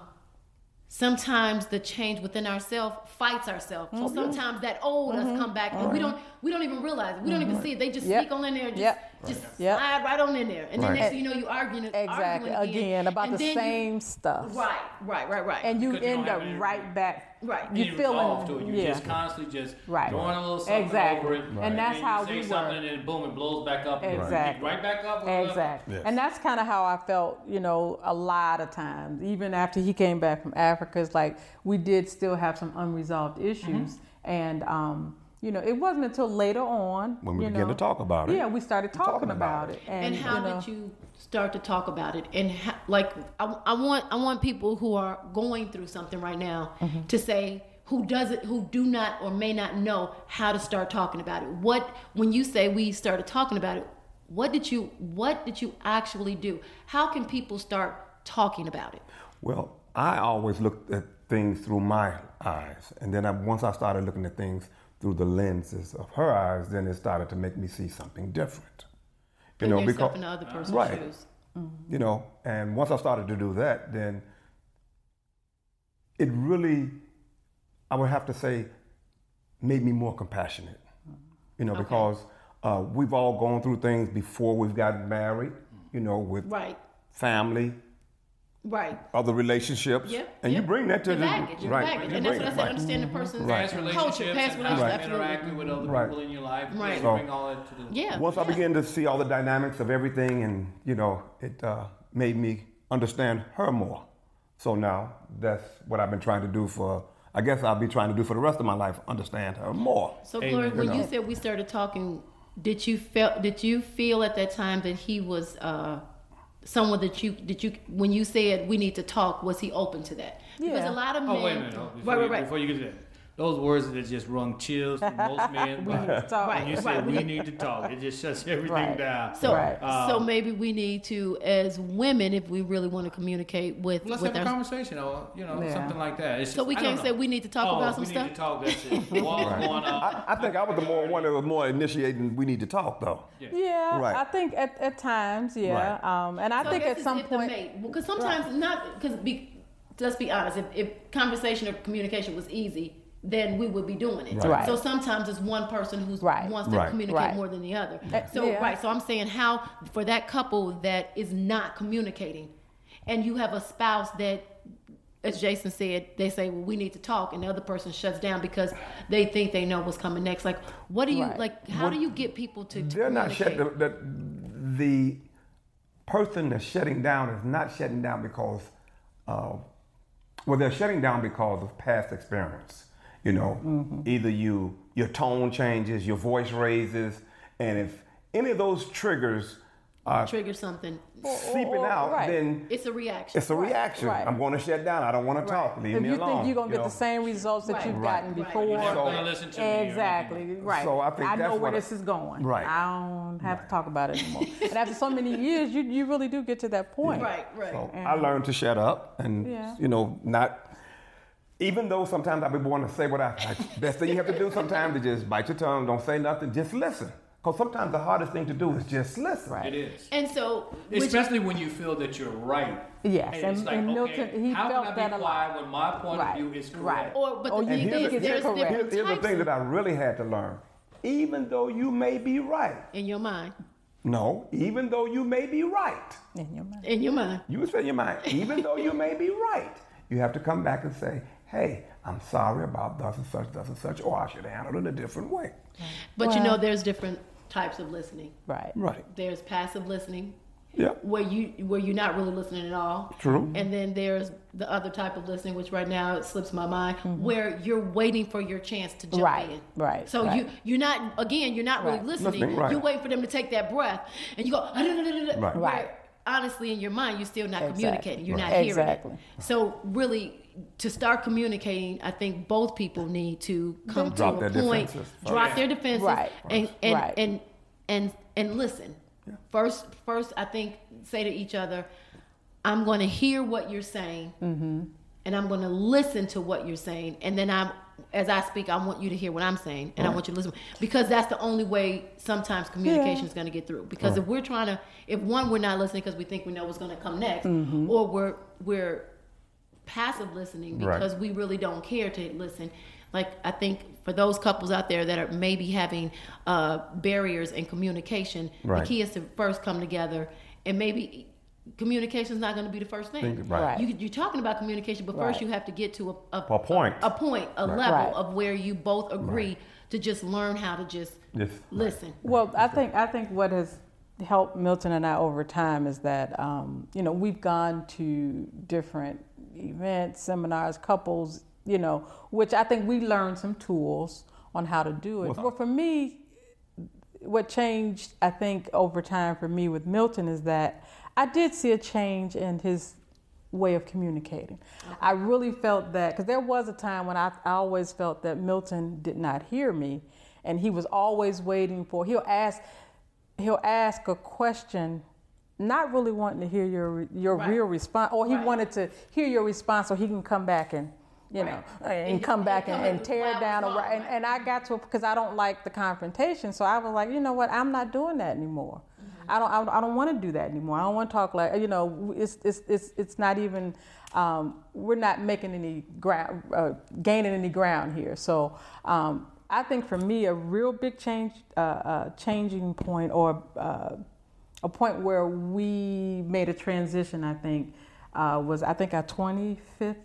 S3: sometimes the change within ourselves fights ourselves.
S6: Mm-hmm.
S3: So sometimes that old us come back, and we don't we don't even realize it. We don't even see it. They just
S6: Mm-hmm. Yep.
S3: sneak on in there, and just
S6: Yep.
S3: Just
S6: Yep.
S3: slide right on in there, and then
S5: Right.
S3: next thing you know, you arguing
S6: Exactly.
S3: arguing
S6: Again, about
S3: and
S6: the
S3: then you-
S6: same stuff.
S3: right, right, right, right.
S6: And you
S1: Because you
S6: end up
S1: any-
S6: right back.
S3: Right.
S6: You
S1: Any
S6: feeling
S1: resolve to it. You
S6: yeah.
S1: just constantly just
S6: Right.
S1: throwing a little something
S6: Exactly.
S1: over it.
S6: Right. And that's
S1: then
S6: how
S1: you say
S6: we
S1: something
S6: were.
S1: and then boom, it blows back up.
S6: Exactly.
S1: Right back up. right up.
S6: Exactly.
S5: Yes.
S6: And that's kind of how I felt, you know, a lot of times. Even after he came back from Africa, it's like we did still have some unresolved issues. And, um, you know, it wasn't until later on
S5: When we began
S6: know,
S5: to talk about it.
S6: Yeah, we started talking,
S5: Talking
S6: about,
S5: about
S6: it.
S3: And,
S6: And,
S3: how
S6: you know,
S3: did you start to talk about it? And how, like, I, I want I want people who are going through something right now
S6: Mm-hmm.
S3: to say who doesn't who do not or may not know how to start talking about it. What when you say we started talking about it, what did you what did you actually do? How can people start talking about it?
S5: Well, I always looked at things through my eyes, and then I, once I started looking at things through the lenses of her eyes, then it started to make me see something different. You know, because
S3: in other person's
S5: right,
S3: shoes.
S5: you know, and once I started to do that, then it really, I would have to say, made me more compassionate. You know, because uh, we've all gone through things before we've gotten married. You know, with
S3: Right.
S5: family,
S3: Right.
S5: other relationships,
S3: Yeah.
S5: and you bring that to
S3: your
S5: the
S3: baggage, your
S5: right.
S3: baggage.
S5: you
S3: And that's
S5: bring
S3: what I said.
S5: right.
S3: Understand the person's
S1: Past
S3: culture,
S1: relationships
S3: past
S1: and how you've
S3: relationships.
S1: interacted
S3: Absolutely.
S1: with other
S5: Right.
S1: people in your life.
S3: Right.
S1: You
S5: So-
S1: bring all that to the
S3: Yeah.
S5: Once I
S3: yeah.
S5: began to see all the dynamics of everything, and you know, it uh, made me understand her more. So now that's what I've been trying to do for. I guess I'll be trying to do for the rest of my life. Understand her more.
S3: So, Gloria, when
S5: You
S3: you said we started talking, did you feel did you feel at that time that he was uh, someone that you did you when you said we need to talk was he open to that
S4: yeah.
S3: because a lot of men
S1: Oh wait a minute! oh, Before,
S3: right right right
S1: before you get to that, those words that just rung chills to most men.
S4: We need to talk.
S3: Right.
S1: When you say we need to talk, it just shuts everything
S4: Right.
S1: down.
S3: so
S4: Right.
S3: so
S1: Um,
S3: maybe we need to as women if we really want to communicate with
S1: Let's
S3: with
S1: have a conversation, or you know,
S4: Yeah.
S1: something like that. It's
S3: so
S1: just-
S3: we can't say we need to talk
S1: oh,
S3: about some
S1: we
S3: stuff
S1: to talk. That's it. Walls going up.
S5: I, I think I was the more one that was more initiating. We need to talk though.
S4: Yeah,
S5: Right.
S4: I think at, at times, yeah.
S5: Right.
S4: Um, and I
S3: So
S4: think
S3: guess
S4: at some point,
S3: because sometimes not because be, let's be honest, if, if conversation or communication was easy, then we would be doing it.
S4: Right.
S3: So sometimes it's one person who
S4: Right.
S3: wants to
S5: Right.
S3: communicate
S4: Right.
S3: more than the other. So
S4: yeah.
S3: right. So I'm saying how for that couple that is not communicating, and you have a spouse that. As Jason said, they say, "Well, we need to talk," and the other person shuts down because they think they know what's coming next. Like, what do you
S4: Right.
S3: like? How do you get people to? to
S5: They're not
S3: communicate?
S5: shut. The, the, the person that's shutting down is not shutting down because, uh, well, they're shutting down because of past experience. You know,
S3: Mm-hmm.
S5: either you your tone changes, your voice raises, and if any of those triggers are
S3: trigger something.
S5: seeping
S4: or-
S5: out,
S4: right.
S5: then
S3: It's a reaction.
S5: it's a reaction.
S4: right.
S5: I'm going to shut down. I don't want to talk. Leave
S4: if
S5: me
S4: you
S5: alone.
S4: think you're gonna get
S5: know?
S4: the same results that
S3: Right.
S4: you've
S5: Right.
S4: gotten before,
S3: You're
S5: So-
S1: gonna listen me
S4: exactly right.
S5: So I think
S4: know
S5: that's
S4: where
S5: what I- know where
S4: this is going.
S5: Right.
S4: I don't have to talk about it anymore. and after so many years, you you really do get to that point.
S3: Right, right.
S5: So I learned to shut up and
S4: Yeah.
S5: you know not. Even though sometimes I be wanting to say what I, I best thing you have to do sometimes is just bite your tongue, don't say nothing, just listen. Because sometimes the hardest thing to do is just listen.
S4: Right.
S1: It is.
S3: And so, which-
S1: Especially when you feel that you're right.
S4: Yes,
S1: it's
S4: and-
S1: like,
S4: and
S1: okay,
S4: Milton, he
S1: how
S4: felt
S1: can I be
S4: that a lot.
S1: quiet when my point
S4: Right,
S1: of view is correct?
S4: right.
S1: correct?
S3: or but
S4: Oh,
S3: the thing
S4: think
S3: is,
S4: it's
S3: there's
S4: correct.
S3: different
S5: Here's, here's the thing that I really had to learn. Even though you may be right,
S3: in your mind,
S5: no, even though you may be right,
S4: In your mind.
S3: in your mind.
S5: you say in your mind, even though you may be right, you have to come back and say, hey, I'm sorry about thus and such, thus and such, or I should have handled it a different way.
S3: But you know, there's different types of listening.
S4: Right.
S5: Right.
S3: There's passive listening,
S5: Yeah.
S3: where you where you're not really listening at all.
S5: True.
S3: And then there's the other type of listening, which right now it slips my mind,
S4: Mm-hmm.
S3: where you're waiting for your chance to jump
S4: Right,
S3: in.
S4: right,
S3: So
S4: right.
S3: you you're not again you're not really listening.
S5: Listening, right.
S3: You're waiting for them to take that breath, and you go.
S5: Right.
S4: Right.
S3: Honestly, in your mind, you're still not
S4: Exactly.
S3: communicating. You're
S4: Right.
S3: not hearing
S4: Exactly.
S3: it. So really, to start communicating, I think both people need to come
S5: Drop
S3: to a point,
S5: defenses
S3: drop their defenses,
S4: Right.
S3: and and,
S4: Right.
S3: and and and listen. First, first, I think say to each other, "I'm going to hear what you're saying,
S4: Mm-hmm.
S3: and I'm going to listen to what you're saying, and then I'm." As I speak, I want you to hear what I'm saying, and I want you to listen because that's the only way sometimes communication is going to get through. Because if we're trying to, if one we're not listening because we think we know what's going to come next,
S4: Mm-hmm.
S3: or we're we're passive listening
S5: Right.
S3: because we really don't care to listen. Like I think for those couples out there that are maybe having uh, barriers in communication,
S5: Right.
S3: the key is to first come together and maybe communication is not going to be the first thing.
S5: Think- right.
S4: Right.
S3: You, you're talking about communication, but first
S4: Right.
S3: you have to get to a, a,
S5: A point.
S3: a, point, a level
S4: Right.
S3: of where you both agree to just learn how to just
S5: Yes.
S3: listen.
S4: Well, I think I think what has helped Milton and I over time is that um, you know we've gone to different events, seminars, couples, you know, which I think we learned some tools on how to do it. Well, for me, what changed, I think, over time for me with Milton is that I did see a change in his way of communicating. I really felt that because there was a time when I, I always felt that Milton did not hear me, and he was always waiting for. He'll ask, he'll ask a question, not really wanting to hear your your
S3: Right.
S4: real response, or he
S3: Right.
S4: wanted to hear your response so he can come back and. You know, and come back
S3: and
S4: and,
S3: come
S4: and
S3: with
S4: tear
S3: loud
S4: down, and,
S3: right.
S4: and I got to because I don't like the confrontation. So I was like, you know what, I'm not doing that anymore. I don't, I don't, I don't want to do that anymore. I don't want to talk like, you know, it's, it's, it's, it's not even, um, we're not making any ground, uh, gaining any ground here. So um, I think for me, a real big change, uh, uh, changing point, or uh, a point where we made a transition. I think uh, was I think our 25th.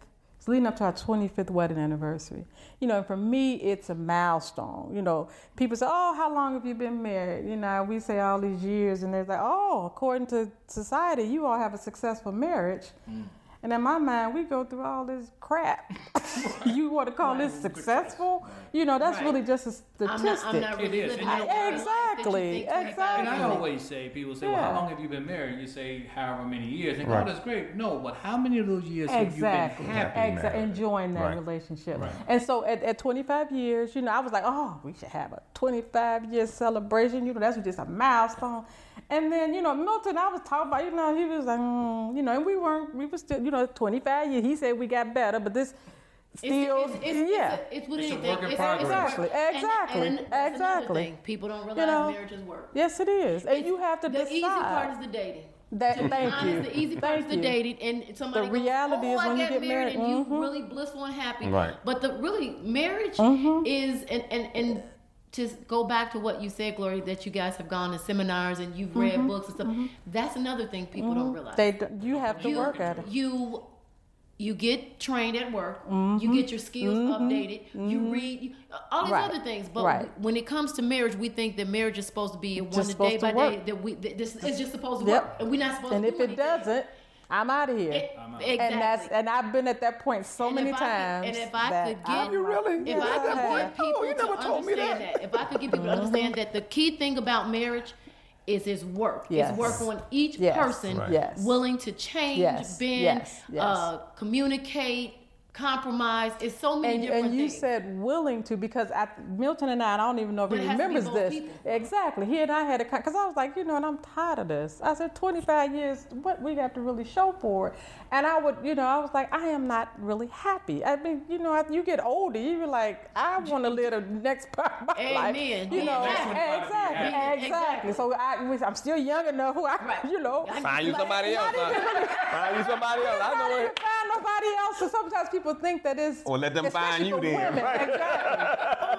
S4: It's leading up to our 25th wedding anniversary. You know, and for me, it's a milestone. You know, people say, "Oh, how long have you been married?" You know, we say all these years, and they're like, "Oh, according to society, you all have a successful marriage." Mm. And in my mind, we go through all this crap. you want to call this successful? You know, that's
S3: Right.
S4: really just a
S3: I'm
S4: statistic.
S3: not, I'm not really
S1: It is,
S3: living
S1: and
S3: the
S1: you know-
S3: life that you
S4: Exactly, exactly.
S1: And I always say, people say, well, how long have you been married? You say, however many years. And
S5: Right.
S1: God is great. No, but how many of those years have you been happy?
S5: Happy
S4: Exactly.
S5: married.
S4: Enjoying that
S5: Right.
S4: relationship.
S1: Right.
S4: And so at, at 25 years, you know, I was like, oh, we should have a 25 year celebration. You know, that's just a milestone. And then, you know, Milton, I was talking about, you know, he was like, mm, you know, and we weren't, we were still, you know, 25 years. He said we got better, but this still,
S3: it's, it's, it's,
S4: yeah.
S3: It's, it's with
S1: It's a
S3: anything.
S1: work in
S3: It's-
S1: progress.
S3: it's a work-
S4: Exactly,
S3: and-
S4: exactly,
S3: and
S4: exactly.
S3: thing. People don't realize
S4: know,
S3: marriages work.
S4: yes, it is. And
S3: It's-
S4: you have to
S3: the
S4: decide.
S3: easy part is the dating.
S4: that,
S3: To be
S4: thank
S3: honest,
S4: you.
S3: the easy part
S4: thank
S3: is the
S4: you.
S3: dating, and somebody
S4: The
S3: goes,
S4: reality
S3: oh,
S4: is
S3: I
S4: when you get
S3: married,
S4: married,
S3: and you
S4: mhm.
S3: really blissful and happy.
S5: Right.
S3: But the really marriage
S4: Mm-hmm.
S3: is, and and and to go back to what you said, Glory, that you guys have gone to seminars and you've read
S4: Mm-hmm.
S3: books and stuff. That's another thing people don't realize.
S4: They, d- you have to
S3: you,
S4: work at it.
S3: You you get trained at work.
S4: Mm-hmm.
S3: You get your skills updated. You read you, all these
S4: Right.
S3: other things. But
S4: Right.
S3: when it comes to marriage, we think that marriage is supposed to be a one day by
S4: work.
S3: day. That we that this is just supposed to
S4: Yep.
S3: work, and we're not supposed
S4: And
S3: to.
S4: if
S3: do
S4: it
S3: anything.
S4: doesn't, I'm out of here.
S3: It- exactly.
S4: And that's and I've been at that point so
S3: And
S4: many
S3: if I could-
S4: times.
S3: and if I could get-
S5: you really?
S3: If I could
S4: have.
S3: get people
S5: Oh, you
S3: to
S5: never told me
S3: understand
S5: that.
S3: that. if I could get people to understand that the key thing about marriage is its work.
S4: Yes.
S3: It's work on each
S4: Yes.
S3: person
S5: Right.
S4: Yes.
S3: willing to change,
S4: Yes.
S3: bend,
S4: Yes. Yes.
S3: Uh, communicate, compromise. It's so many
S4: And,
S3: different
S4: and you
S3: things.
S4: said willing to because I, Milton and I, I don't even know if
S3: But
S4: he
S3: it has to be
S4: remembers this.
S3: people.
S4: Exactly. He and I had a because I was like, you know, and I'm tired of this. I said, 25 years, what we got to really show for it. And I would, you know, I was like, I am not really happy. I mean, you know, you get older, you're like, I want to live the next part of my life.
S3: Amen.
S4: You know,
S3: Exactly.
S4: exactly,
S3: Exactly.
S4: exactly. So I, I'm still young enough who I,
S3: Right.
S4: you know,
S5: Find you somebody else.
S4: really-
S5: Find you somebody else. I
S4: not
S5: know
S4: even
S5: it.
S4: find nobody else. So sometimes people think that it's
S5: Or let them find you
S4: for
S5: then,
S4: women.
S5: right.
S4: Exactly.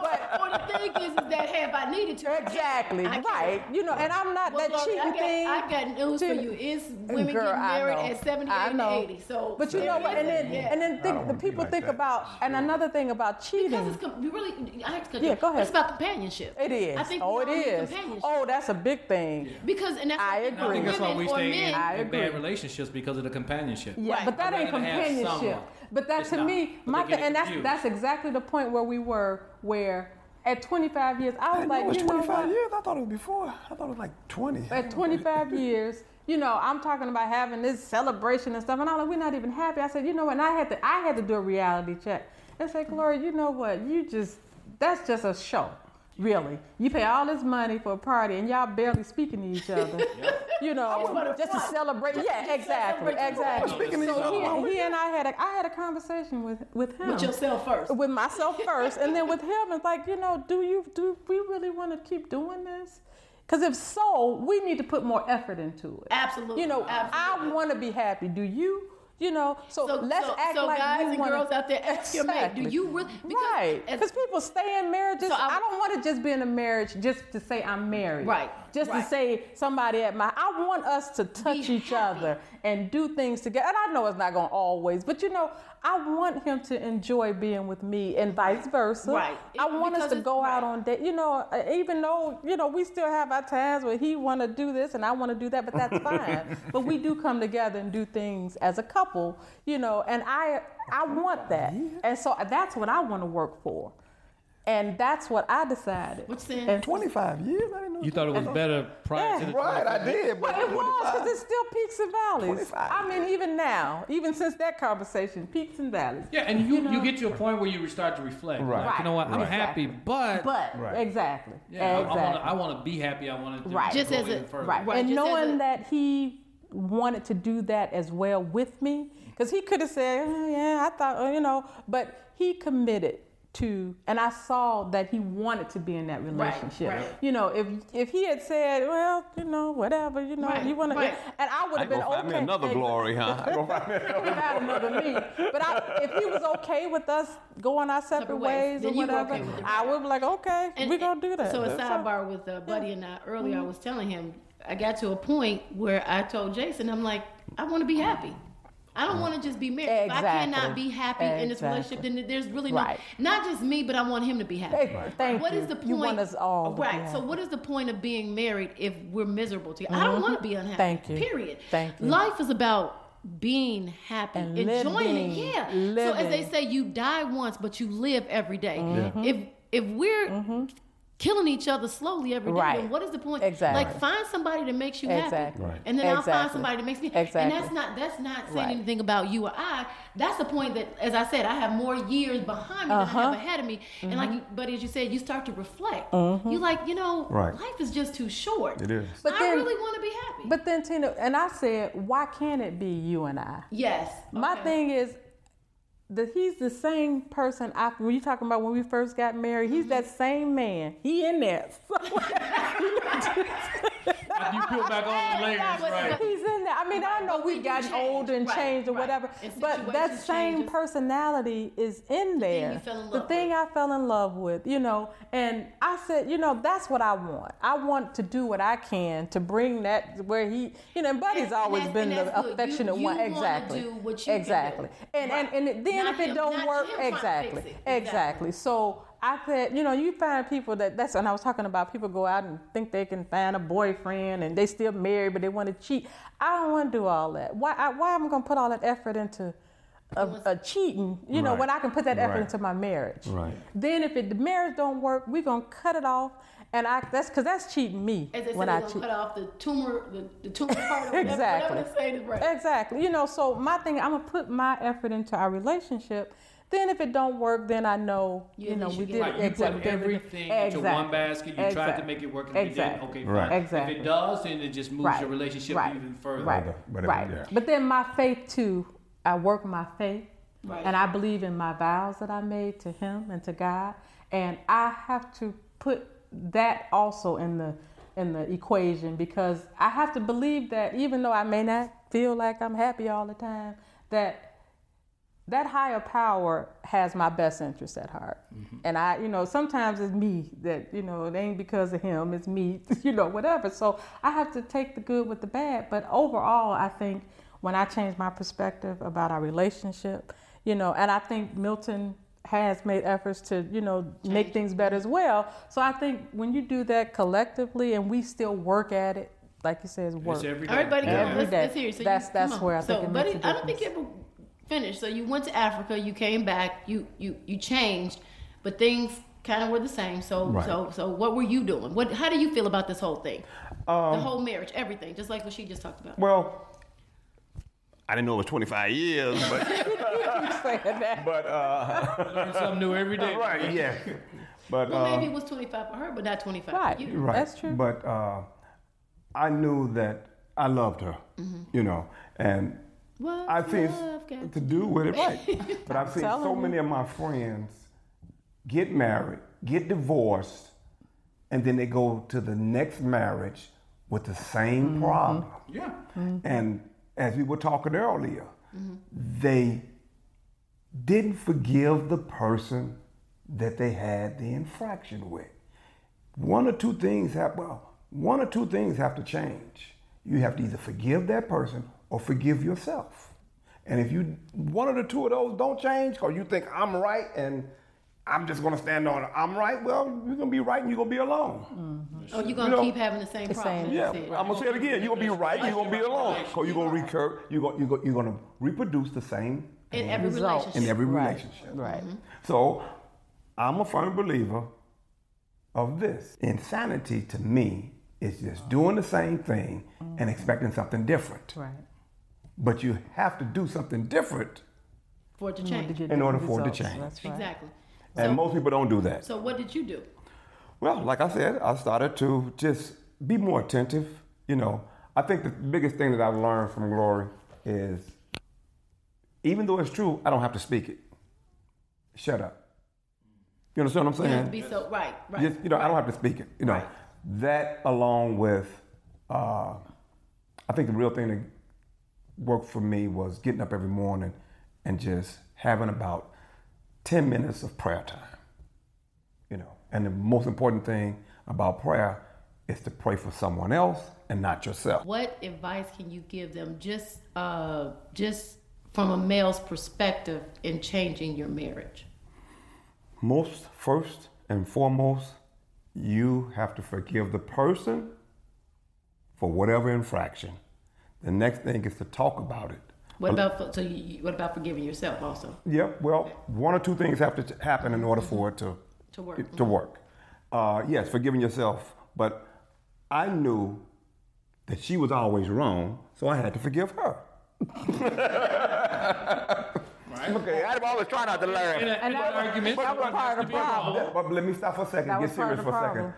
S3: But or the thing is, is that have I needed to?
S4: Exactly.
S3: I.
S4: Right. You know, and I'm not
S3: Well,
S4: that
S3: Gloria,
S4: cheating
S3: I got,
S4: thing.
S3: I got news for you. It's women
S4: Girl,
S3: getting married at 70,
S4: I
S3: 80, So
S4: But you know what? And then
S3: Yeah.
S4: and then think the people
S5: like
S4: think
S5: that.
S4: about and another thing about cheating.
S3: Because it's com- really, I have to cut
S4: Yeah,
S3: you.
S4: go ahead.
S3: It's about companionship.
S4: It is.
S3: I think
S4: oh,
S3: we
S4: it
S3: all need
S4: is.
S3: companionship.
S4: Oh, that's a big thing.
S3: Because and that's
S4: I
S3: what
S1: And I
S4: agree.
S1: think that's why we
S3: women or
S1: stay
S3: men-
S1: in, bad relationships because of the companionship.
S4: Yeah, but that ain't
S1: rather have
S4: companionship.
S1: Someone.
S4: But that
S1: It's
S4: to
S1: not.
S4: me,
S1: But
S4: my
S1: they get
S4: thing, and that's
S1: confused.
S4: that's exactly the point where we were. Where at 25 years, I
S5: I
S4: was
S5: didn't
S4: like,
S5: it was
S4: you know
S5: 25
S4: what?
S5: years. I thought it was before. I thought it was like 20.
S4: at 25 years, you know, I'm talking about having this celebration and stuff, and I'm like, we're not even happy. I said, you know what? And I had to, I had to do a reality check and say, Gloria, you know what? You just, that's just a show, really. You pay all this money for a party, and y'all barely speaking to each other. You know, just to celebrate. Yeah, exactly, exactly.
S5: Speaking to each
S4: So
S5: other.
S4: he, he and I had a, I had a conversation with with him
S3: with yourself first.
S4: with myself first, and then with him, it's like, you know, do you do we really want to keep doing this? Because if so, we need to put more effort into it.
S3: Absolutely.
S4: You know,
S3: Absolutely.
S4: I want to be happy. Do you? You know, so,
S3: So,
S4: let's
S3: so,
S4: act
S3: so
S4: like
S3: guys and
S4: wanna,
S3: girls out there, ask your mate, do you really? Because
S4: right? Because people stay in marriages.
S3: So I-
S4: I, don't want to just be in a marriage just to say I'm married.
S3: Right,
S4: Just
S3: right.
S4: to say somebody at my. I want us to touch each
S3: happy.
S4: other and do things together. And I know it's not going to always, but you know, I want him to enjoy being with me and vice versa.
S3: Right.
S4: I want us to go out on date. You know, uh, even though you know we still have our times where he want to do this and I want to do that, but that's fine. but we do come together and do things as a couple. You know, and I I want that, and so that's what I want to work for, and that's what I decided.
S3: What you saying?
S5: 25 years? I didn't know.
S1: You thought it was better prior to the
S5: Right, I did. But
S4: But it was because it's still peaks and valleys.
S5: 25.
S4: I mean, even now, even since that conversation, peaks and valleys.
S1: Yeah, and you, you,
S4: know?
S1: get to a point where you start to reflect.
S5: Right.
S1: Like, you know what? I'm
S4: Right.
S1: happy, but,
S4: But
S5: Right.
S4: exactly,
S1: yeah,
S4: exactly.
S1: I, want to I want to be happy. I want to
S4: Right.
S3: Just
S1: go
S3: as a-
S1: even further.
S4: Right.
S3: Right,
S4: And
S3: just
S4: knowing
S3: a-
S4: that he wanted to do that as well with me, because he could have said, "Oh, yeah, I thought, oh, you know, but he committed to, and I saw that he wanted to be in that relationship.
S3: right.
S4: You know, if if he had said, well, you know, whatever, you know,
S3: Right,
S4: you want to, and I would have been
S5: go find
S4: okay.
S5: me another glory, huh? I go find me another
S4: Not another me. But I, if he was okay with us going our separate,
S3: Separate ways,
S4: ways, or whatever,
S3: okay.
S4: I would be like, okay,
S3: And-
S4: we're gonna do that.
S3: So a sidebar with uh, Buddy and I earlier,
S4: Mm-hmm.
S3: I was telling him I got to a point where I told Jason, I'm like, I want to be happy. I don't want to just be married. If I cannot be happy in this relationship, then there's really
S4: Right.
S3: not just me, but I want him to be happy.
S4: Hey, Thank
S3: What
S4: you.
S3: is the point?
S4: You want us all be.
S3: So what is the point of being married if we're miserable together? I don't want to be unhappy.
S4: Mm-hmm. Thank you.
S3: Period.
S4: Thank you.
S3: Life is about being happy,
S4: And
S3: enjoying
S4: living,
S3: it. Yeah. So as they say, you die once, but you live every day.
S4: Mm-hmm.
S3: If if we're killing each other slowly every day,
S4: Right.
S3: then what is the point?
S4: Exactly.
S3: Like find somebody that makes you happy,
S5: Right.
S3: and then I'll find somebody that makes me.
S4: Exactly.
S3: And that's not that's not saying
S4: Right.
S3: anything about you or I. That's the point that, as I said, I have more years behind me than I
S4: Uh-huh.
S3: have ahead of me. And like, but as you said, you start to reflect.
S4: Mm-hmm.
S3: You like, you know,
S5: Right.
S3: life is just too short.
S5: It is.
S4: But
S3: I
S4: then-
S3: really want to be happy.
S4: But then Tina and I said, why can't it be you and I?
S3: yes.
S4: My
S3: Okay.
S4: thing is that he's the same person. I, when you talking about when we first got married, he's that mm-hmm. same man. He in there.
S1: you peel back all the layers, right?
S4: He's in there. I mean, I know
S3: but we
S4: we've
S3: do
S4: gotten
S3: change.
S4: older and
S3: Right,
S4: changed or
S3: right.
S4: whatever,
S3: And
S4: but that same
S3: changes.
S4: personality is in there.
S3: you fell in
S4: the thing
S3: with.
S4: I fell in love with, you know. And I said, you know, that's what I want. I want to do what I can to bring that where he, you know. and Buddy's
S3: And- and
S4: always
S3: that's-
S4: been
S3: and
S4: the
S3: that's good. You-
S4: affectionate
S3: you
S4: one. Exactly.
S3: do what you can
S4: exactly.
S3: do.
S4: And, and and then
S3: Not
S4: if it
S3: him-
S4: don't work,
S3: him trying to
S4: exactly,
S3: it.
S4: exactly.
S3: Exactly.
S4: So I said, you know, you find people that that's, and I was talking about people go out and think they can find a boyfriend and they still married, but they want to cheat. I don't want to do all that. Why? I, why am I going to put all that effort into a, a cheating? You know,
S5: Right.
S4: when I can put that effort
S5: Right.
S4: into my marriage.
S5: Right.
S4: Then if it, the marriage don't work, we're gonna cut it off, and I that's because that's cheating me
S3: As they
S4: when
S3: said,
S4: I cheat.
S3: cut off the tumor, the, the tumor part. Or whatever,
S4: Exactly.
S3: Whatever they say right.
S4: Exactly. You know, so my thing, I'm gonna put my effort into our relationship. Then if it don't work, then I know,
S3: You
S4: you, know, we
S3: you
S4: did
S3: get-
S1: Right, you
S4: exactly
S1: put everything into one basket. You tried to make it work, and if it didn't,
S4: Exactly.
S1: okay,
S5: Right.
S4: Exactly.
S1: If it does, then it just moves
S4: Right.
S1: your relationship
S4: Right.
S1: even further.
S4: Right.
S5: But it-
S4: right.
S5: yeah.
S4: But then my faith too, I work my faith.
S3: Right.
S4: And I believe in my vows that I made to him and to God. And I have to put that also in the in the equation because I have to believe that even though I may not feel like I'm happy all the time, that that higher power has my best interest at heart. Mm-hmm. And I, you know, sometimes it's me that, you know, it ain't because of him, it's me, you know, whatever. So I have to take the good with the bad. But overall, I think when I change my perspective about our relationship, you know, and I think Milton has made efforts to, you know, make things better as well. So I think when you do that collectively and we still work at it, like you said, it's work.
S1: It's every day.
S3: Everybody,
S1: Yeah.
S3: go.
S4: Every
S3: let's, let's hear it. So
S4: That's-
S3: you,
S4: that's
S3: come on.
S4: where I think
S3: so,
S4: it
S3: but
S4: makes a
S3: I don't think you ever finished. So you went to Africa, you came back, you you you changed, but things kind of were the same. So
S5: Right.
S3: so so what were you doing? What how do you feel about this whole thing?
S5: Um,
S3: the whole marriage, everything, just like what she just talked about.
S5: Well, I didn't know it was 25 years, but
S4: Saying that.
S5: but uh,
S1: Learn something new every day.
S5: right, yeah. But
S3: well,
S5: uh,
S3: maybe it was 25 for her, but not 25
S4: Right.
S3: for you.
S5: right.
S4: That's true.
S5: But uh, I knew that I loved her, you know, and
S3: What
S5: I've seen
S3: love got
S5: to do with it right. but I've seen
S4: telling
S5: so
S4: you.
S5: many of my friends get married, get divorced, and then they go to the next marriage with the same
S4: Mm-hmm.
S5: problem.
S1: Yeah.
S5: And as we were talking earlier, they didn't forgive the person that they had the infraction with. One or two things have well, one or two things have to change. You have to either forgive that person or forgive yourself. And if you one of the two of those don't change, or you think I'm right and I'm just gonna stand on I'm right, well, you're gonna be right and you're gonna be alone. Mm-hmm.
S3: Oh, you're gonna
S5: You know,
S3: keep having the same problem.
S4: same.
S5: Yeah,
S3: That's it.
S5: I'm gonna say it again. You're gonna be right. And you're gonna be alone. Cause you're gonna recur. You're gonna you're gonna, you're gonna reproduce the same
S3: in every
S4: Result.
S3: relationship.
S5: in every
S4: Right.
S5: relationship.
S4: Right.
S5: So, I'm a firm believer of this. Insanity to me is just doing the same thing and expecting something different.
S4: Right.
S5: But you have to do something different,
S3: for it to
S4: To
S3: change.
S5: In order for it to change.
S4: That's right.
S3: Exactly.
S5: And
S3: So,
S5: most people don't do that.
S3: so what did you do?
S5: Well, like I said, I started to just be more attentive. You know, I think the biggest thing that I've learned from Glory is even though it's true, I don't have to speak it. Shut up. You understand what I'm saying?
S3: You have to be so right, right.
S5: Just, you know, I don't have to speak it. You know,
S3: Right.
S5: that along with, uh, I think the real thing that worked for me was getting up every morning and just having about 10 minutes of prayer time. You know, and the most important thing about prayer is to pray for someone else and not yourself.
S3: What advice can you give them just uh, just from a male's perspective in changing your marriage?
S5: Most first and foremost, you have to forgive the person for whatever infraction. The next thing is to talk about it
S3: What about so? You, you- what about forgiving yourself also
S5: Yep. Well, one or two things have to happen in order for it to
S3: to work?
S5: to work. Uh, yes, forgiving yourself, but I knew that she was always wrong, so I had to forgive her. Okay, I'm always trying not to learn.
S1: In a- in an
S4: that was-
S1: argument,
S4: that was part of the problem.
S5: But let me stop for a second.
S4: That
S5: Get
S4: was part
S5: serious
S4: of
S5: for
S4: the
S5: a second.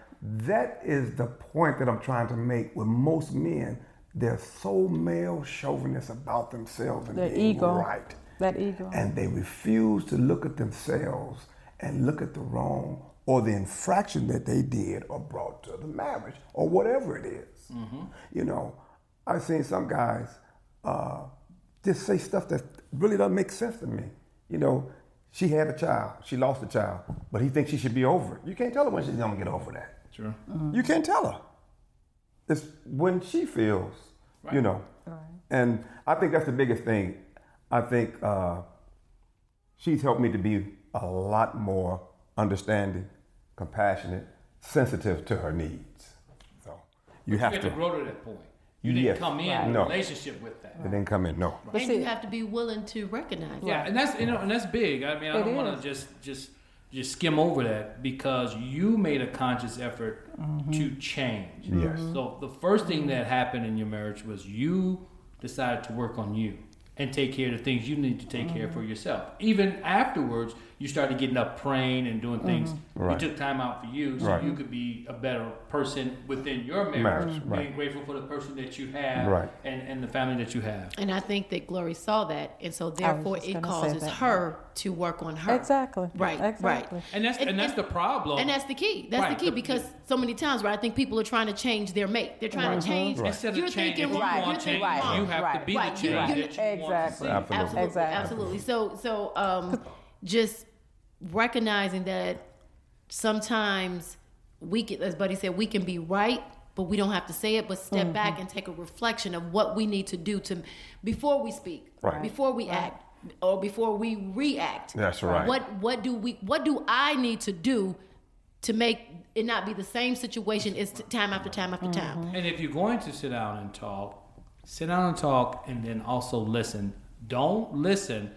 S5: That is the point that I'm trying to make with most men. They're so male chauvinist about themselves and
S4: Their
S5: being
S4: ego.
S5: right.
S4: That ego.
S5: And they refuse to look at themselves and look at the wrong or the infraction that they did or brought to the marriage or whatever it is. You know, I've seen some guys uh, just say stuff that really doesn't make sense to me. You know, she had a child, she lost a child, but he thinks she should be over it. You can't tell her when she's gonna get over that.
S1: Sure.
S5: You can't tell her. It's when she feels, you know. And I think that's the biggest thing. I think uh, she's helped me to be a lot more understanding, compassionate, sensitive to her needs. So you
S1: You
S5: have
S1: have
S5: to.
S1: to grow to that point. You didn't
S5: Yes.
S1: come in
S5: Right. No.
S1: relationship with that.
S5: It didn't come in, no.
S4: But
S3: and
S4: see-
S3: you have to be willing to recognize.
S1: Yeah, and that's you know, and that's big. I mean, I
S4: It
S1: don't want to just just just skim over that because you made a conscious effort
S4: Mm-hmm.
S1: to change.
S5: Yes.
S1: So the first thing that happened in your marriage was you decided to work on you and take care of the things you need to take care of
S4: Mm-hmm.
S1: for yourself. Even afterwards, you started getting up praying and doing things.
S5: Right.
S1: You took time out for you so
S5: Right.
S1: you could be a better person within your marriage.
S5: Marriage, right.
S1: Being grateful for the person that you have
S5: Right.
S1: and, and the family that you have.
S3: And I think that Glory saw that, and so therefore it causes her to work on her.
S4: Exactly.
S3: Right.
S4: Exactly.
S3: Right.
S1: And that's and,
S3: And-
S1: that's the problem.
S3: And that's the key. That's
S1: Right,
S3: the key
S1: the-
S3: because so many times, right? I think people are trying to change their mate. They're trying to change.
S1: Instead
S3: You're
S1: of change,
S3: thinking
S1: if you
S3: wrong.
S4: Right,
S1: want
S3: You're
S1: change,
S3: thinking
S4: right,
S1: you have
S4: right.
S1: to be
S3: Right,
S1: the change
S3: you-
S1: that you want to
S4: exactly.
S5: Absolutely.
S3: Absolutely,
S4: Exactly.
S3: absolutely. So, so um, just recognizing that sometimes we can, as Buddy said, we can be right, but we don't have to say it. But step
S4: Mm-hmm.
S3: back and take a reflection of what we need to do to before we speak,
S5: Right.
S3: before we act, or before we react.
S5: That's right.
S3: What what do we what do I need to do to make it not be the same situation as time after time after
S4: Mm-hmm.
S3: time?
S1: And if you're going to sit down and talk, sit down and talk, and then also listen. Don't listen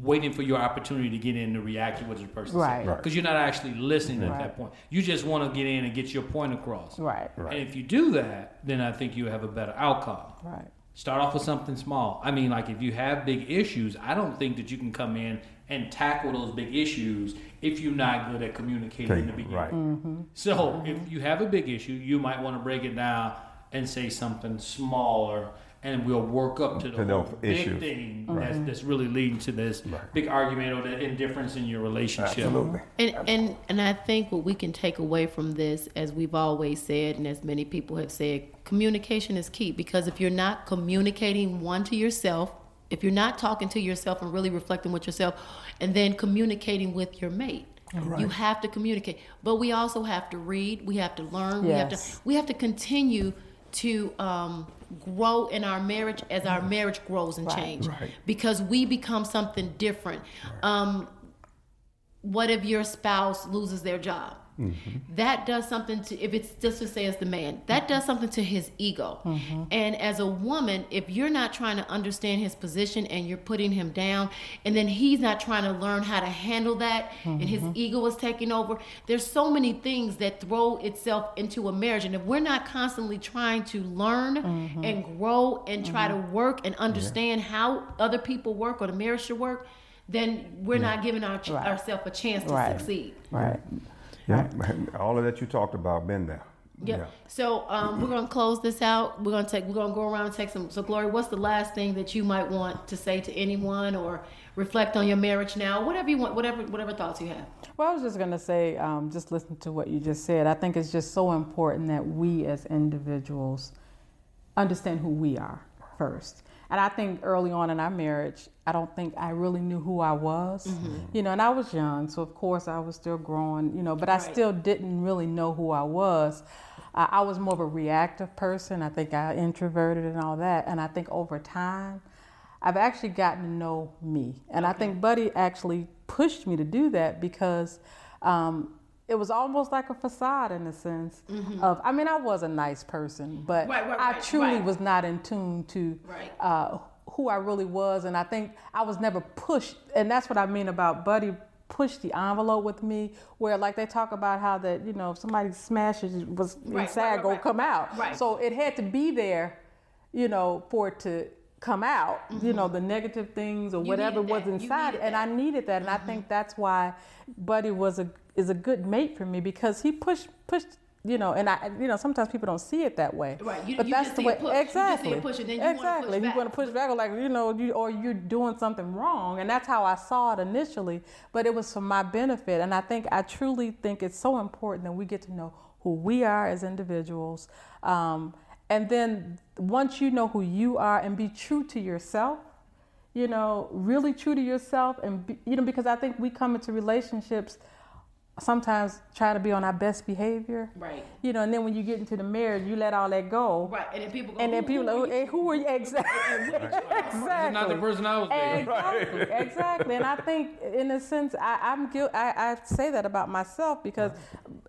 S1: waiting for your opportunity to get in to react to what the person
S4: Right.
S1: says.
S4: Right.
S1: Because you're not actually listening at that point. You just want to get in and get your point across.
S4: Right.
S1: And if you do that, then I think you have a better outcome.
S4: Right.
S1: Start off with something small. I mean, like if you have big issues, I don't think that you can come in and tackle those big issues if you're not good at communicating in the beginning.
S5: Right.
S1: So mm-hmm. if you have a big issue, you might want to break it down and say something smaller, and we'll work up to the
S5: To
S1: whole
S5: those
S1: big
S5: issues.
S1: thing that's, that's really leading to this big argument or the indifference in your relationship.
S5: Absolutely.
S3: And, and and I think what we can take away from this, as we've always said, and as many people have said, communication is key. Because if you're not communicating one to yourself, if you're not talking to yourself and really reflecting with yourself, and then communicating with your mate, you have to communicate. But we also have to read. We have to learn. We have to
S4: Yes.
S3: we have to continue to um, grow in our marriage as our marriage grows and change.
S5: Right.
S3: Because we become something different. Um, what if your spouse loses their job? Mm-hmm. That does something to, if it's just to say as the man, that does something to his ego. Mm-hmm. And as a woman, if you're not trying to understand his position and you're putting him down, and then he's not trying to learn how to handle that, and his mm-hmm. ego is taking over, there's so many things that throw itself into a marriage. And if we're not constantly trying to learn and grow and try to work and understand how other people work or the marriage should work, then we're not giving our,
S4: Right.
S3: ourselves a chance to
S4: Right.
S3: succeed.
S4: Right.
S5: Yeah. All of that you talked about, been there.
S3: Yep. So um, we're gonna close this out. We're gonna take. We're gonna go around and take some. So, Glory, what's the last thing that you might want to say to anyone, or reflect on your marriage now? Whatever you want. Whatever. Whatever thoughts you have.
S4: Well, I was just going to say, um, just listen to what you just said. I think it's just so important that we as individuals understand who we are first. And I think early on in our marriage, I don't think I really knew who I was. You know, and I was young, so of course I was still growing, you know, but I still didn't really know who I was. Uh, I was more of a reactive person. I think I introverted and all that. And I think over time, I've actually gotten to know me. And I think Buddy actually pushed me to do that because um, it was almost like a facade in a sense of, I mean, I was a nice person, but
S3: Mm-hmm. Right, right,
S4: I truly
S3: right.
S4: was not in tune to
S3: Right.
S4: uh, who I really was, and I think I was never pushed, and that's what I mean about Buddy push the envelope with me where like they talk about how that you know if somebody smashes was
S3: Right,
S4: inside
S3: right, right,
S4: gonna
S3: right.
S4: come out
S3: Right.
S4: so it had to be there you know for it to come out you know the negative things or
S3: Mm-hmm. You
S4: whatever was inside and.
S3: Mm-hmm.
S4: i needed that and i think that's why buddy was a is a good mate for me because he pushed pushed you know and i you know sometimes people don't see it that way.
S3: Right, you-
S4: but
S3: you
S4: that's
S3: just
S4: the way
S3: push. You
S4: exactly.
S3: push and then you wanna push
S4: exactly. You want to push back or like you know you or you're doing something wrong and that's how i saw it initially but it was for my benefit and i think i truly think it's so important that we get to know who we are as individuals um, and then once you know who you are and be true to yourself you know really true to yourself and be, you know because i think we come into relationships sometimes try to be on our best behavior
S3: Right.
S4: you know and then when you get into the marriage you let all that go
S3: Right, and then people go.
S4: and then
S3: "Who-
S4: people
S3: who
S4: like,
S3: are you?"
S4: who are you? Exactly. Exactly.
S1: not the person I was dating.
S4: Exactly, exactly. And I think, in a sense, I, I'm guilt. I, I say that about myself because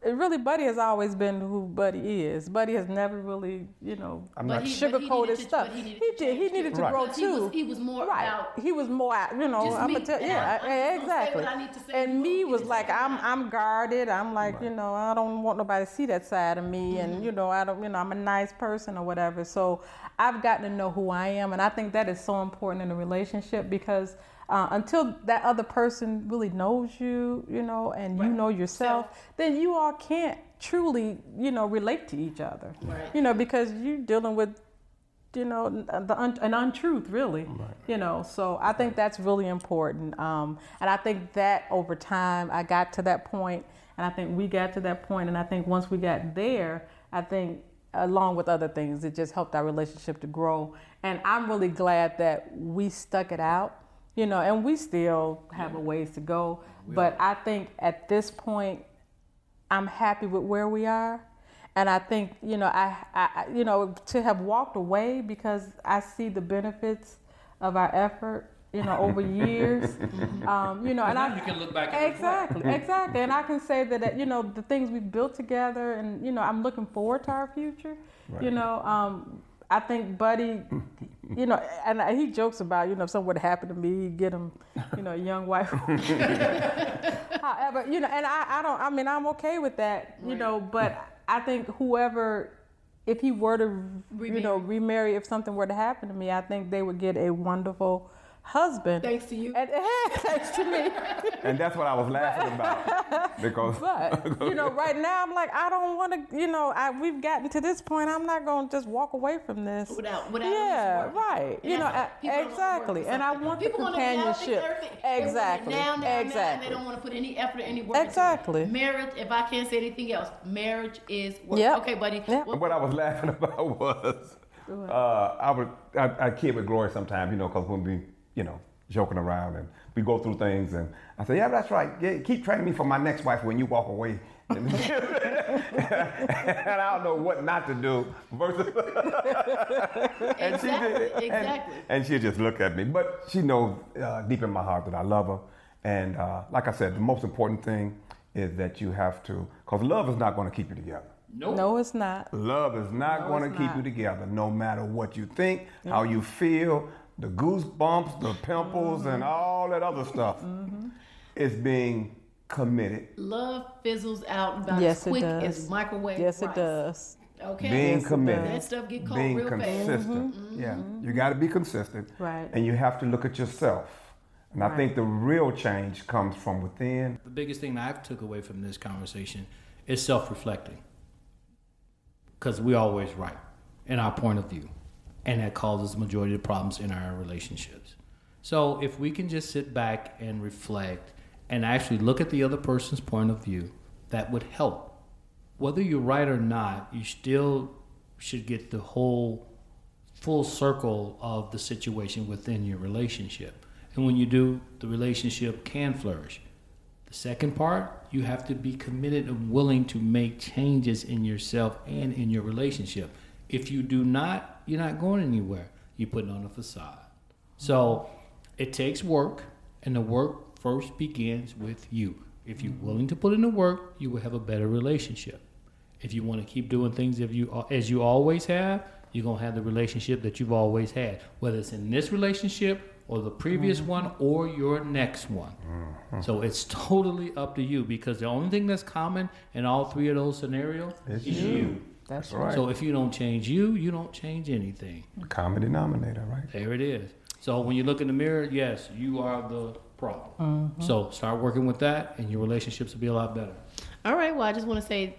S4: it really, Buddy has always been who Buddy is. Buddy has never really, you know,
S5: I'm
S3: But
S5: not
S3: he- he
S4: sugarcoated
S3: needed to-
S4: stuff.
S3: he needed
S4: He did. He needed to
S5: Right.
S4: grow too.
S3: he was- he was more
S4: right.
S3: about
S4: He was more, you know. I'm
S3: me,
S4: gonna tell,
S3: and
S4: yeah,
S3: I-
S4: I-
S3: I'm just gonna say
S4: exactly.
S3: I need to say,
S4: and me was like, I'm, I'm guarded. I'm like, you know, I don't want nobody to see that side of me,
S3: Mm-hmm.
S4: and you know, I don't, you know, I'm a nice person or whatever. So I've gotten to know who I am, and I think that is so important in a relationship because uh, until that other person really knows you, you know, and you know yourself, then you all can't truly, you know, relate to each other.
S3: Right.
S4: You know, because you're dealing with you know the un- an untruth really you know so i think that's really important um, and i think that over time i got to that point and i think we got to that point and i think once we got there i think along with other things it just helped our relationship to grow and i'm really glad that we stuck it out you know and we still have a ways to go but i think at this point I'm happy with where we are. And I think, you know, I, I I- you know, to have walked away because I see the benefits of our effort, you know, over years. um, you know, and
S1: now
S4: I
S1: you can look back and
S4: exactly, exactly, and I can say that, that, you know, the things we've built together, and you know, I'm looking forward to our future. You know, um, I think Buddy, you know, and he jokes about, you know, if something would happen to me, he'd get him, you know, a young wife. However, you know, and I, I don't, I mean, I'm okay with that, you know, but I think whoever, if he were to, you know, remarry, if something were to happen to me, I think they would get a wonderful husband.
S3: Thanks to you.
S4: And, thanks to me.
S5: And that's what I was laughing about. Because
S4: But you know, right now I'm like, I don't want to. You know, I, we've gotten to this point. I'm not going to just walk away from this.
S3: Without- without
S4: yeah,
S3: at least working.
S4: right.
S3: And
S4: you know, I-
S3: why people don't wanna work
S4: exactly. And I want
S3: people
S4: the
S3: want it now, they
S4: companionship.
S3: perfect. They want it
S4: Exactly.
S3: Now, now, now, and
S4: exactly.
S3: they don't want to put any effort, any work. into it.
S4: Exactly.
S3: Marriage, if I can't say anything else, marriage is work.
S4: Yep.
S3: Okay, buddy.
S4: Yep.
S3: What-
S5: what I was laughing about was uh, I would I, I kid with Gloria sometimes, you know, because when we, you know, joking around and we go through things, and I say, yeah, that's right. Yeah, keep training me for my next wife when you walk away. and I don't know what not to do. Versus, and she did, and-
S3: exactly.
S5: And, she just look at me, but she knows uh, deep in my heart that I love her. And uh, like I said, the most important thing is that you have to, because love is not going to keep you together.
S1: Nope.
S4: No, it's not.
S5: Love is not
S4: No,
S5: going to keep
S4: not.
S5: you together, no matter what you think, how you feel, the goosebumps, the pimples, and mm-hmm. all that other stuff. Mm-hmm. It's being committed,
S3: Love fizzles out about
S4: Yes,
S3: as
S4: it
S3: quick
S4: does.
S3: as microwave.
S4: Yes, it does.
S3: Okay.
S5: being
S4: Yes,
S5: committed,
S3: That stuff get cold
S5: being
S3: real fast. Mm-hmm.
S5: consistent. Yeah, mm-hmm. you got to be consistent,
S4: Right.
S5: And you have to look at yourself. And I think the real change comes from within.
S1: The biggest thing that I've took away from this conversation is self-reflecting. Because we're always right in our point of view. And that causes the majority of the problems in our relationships. So if we can just sit back and reflect and actually look at the other person's point of view, that would help. Whether you're right or not, you still should get the whole full circle of the situation within your relationship. And when you do, the relationship can flourish. The second part, you have to be committed and willing to make changes in yourself and in your relationship. If you do not, you're not going anywhere. You're putting on a facade. So it takes work, and the work first begins with you. If you're willing to put in the work, you will have a better relationship. If you want to keep doing things if you as you always have, you're gonna have the relationship that you've always had, whether it's in this relationship or the previous
S5: Mm-hmm.
S1: one or your next one. So it's totally up to you because the only thing that's common in all three of those scenarios
S5: It's
S1: is
S5: you.
S1: you.
S6: That's
S5: That's right.
S1: So if you don't change you, you don't change anything.
S5: Common denominator, right?
S1: There it is. So when you look in the mirror, yes, you are the problem. So start working with that, and your relationships will be a lot better.
S3: All right. Well, I just want to say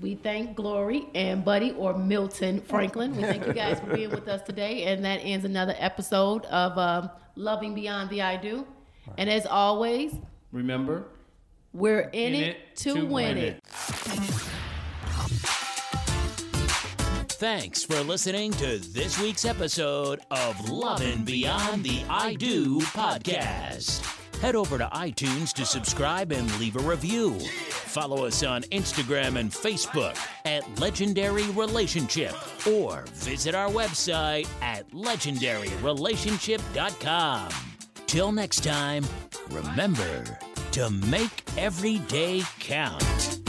S3: we thank Glory and Buddy or Milton Franklin. We thank you guys for being with us today. And that ends another episode of um, Loving Beyond the I Do. And as always,
S1: Remember,
S3: we're in, it, to, win, it.
S2: Thanks for listening to this week's episode of Lovin' Beyond the I Do podcast. Head over to iTunes to subscribe and leave a review. Follow us on Instagram and Facebook at Legendary Relationship or visit our website at legendaryrelationship.com. Till next time, remember to make every day count.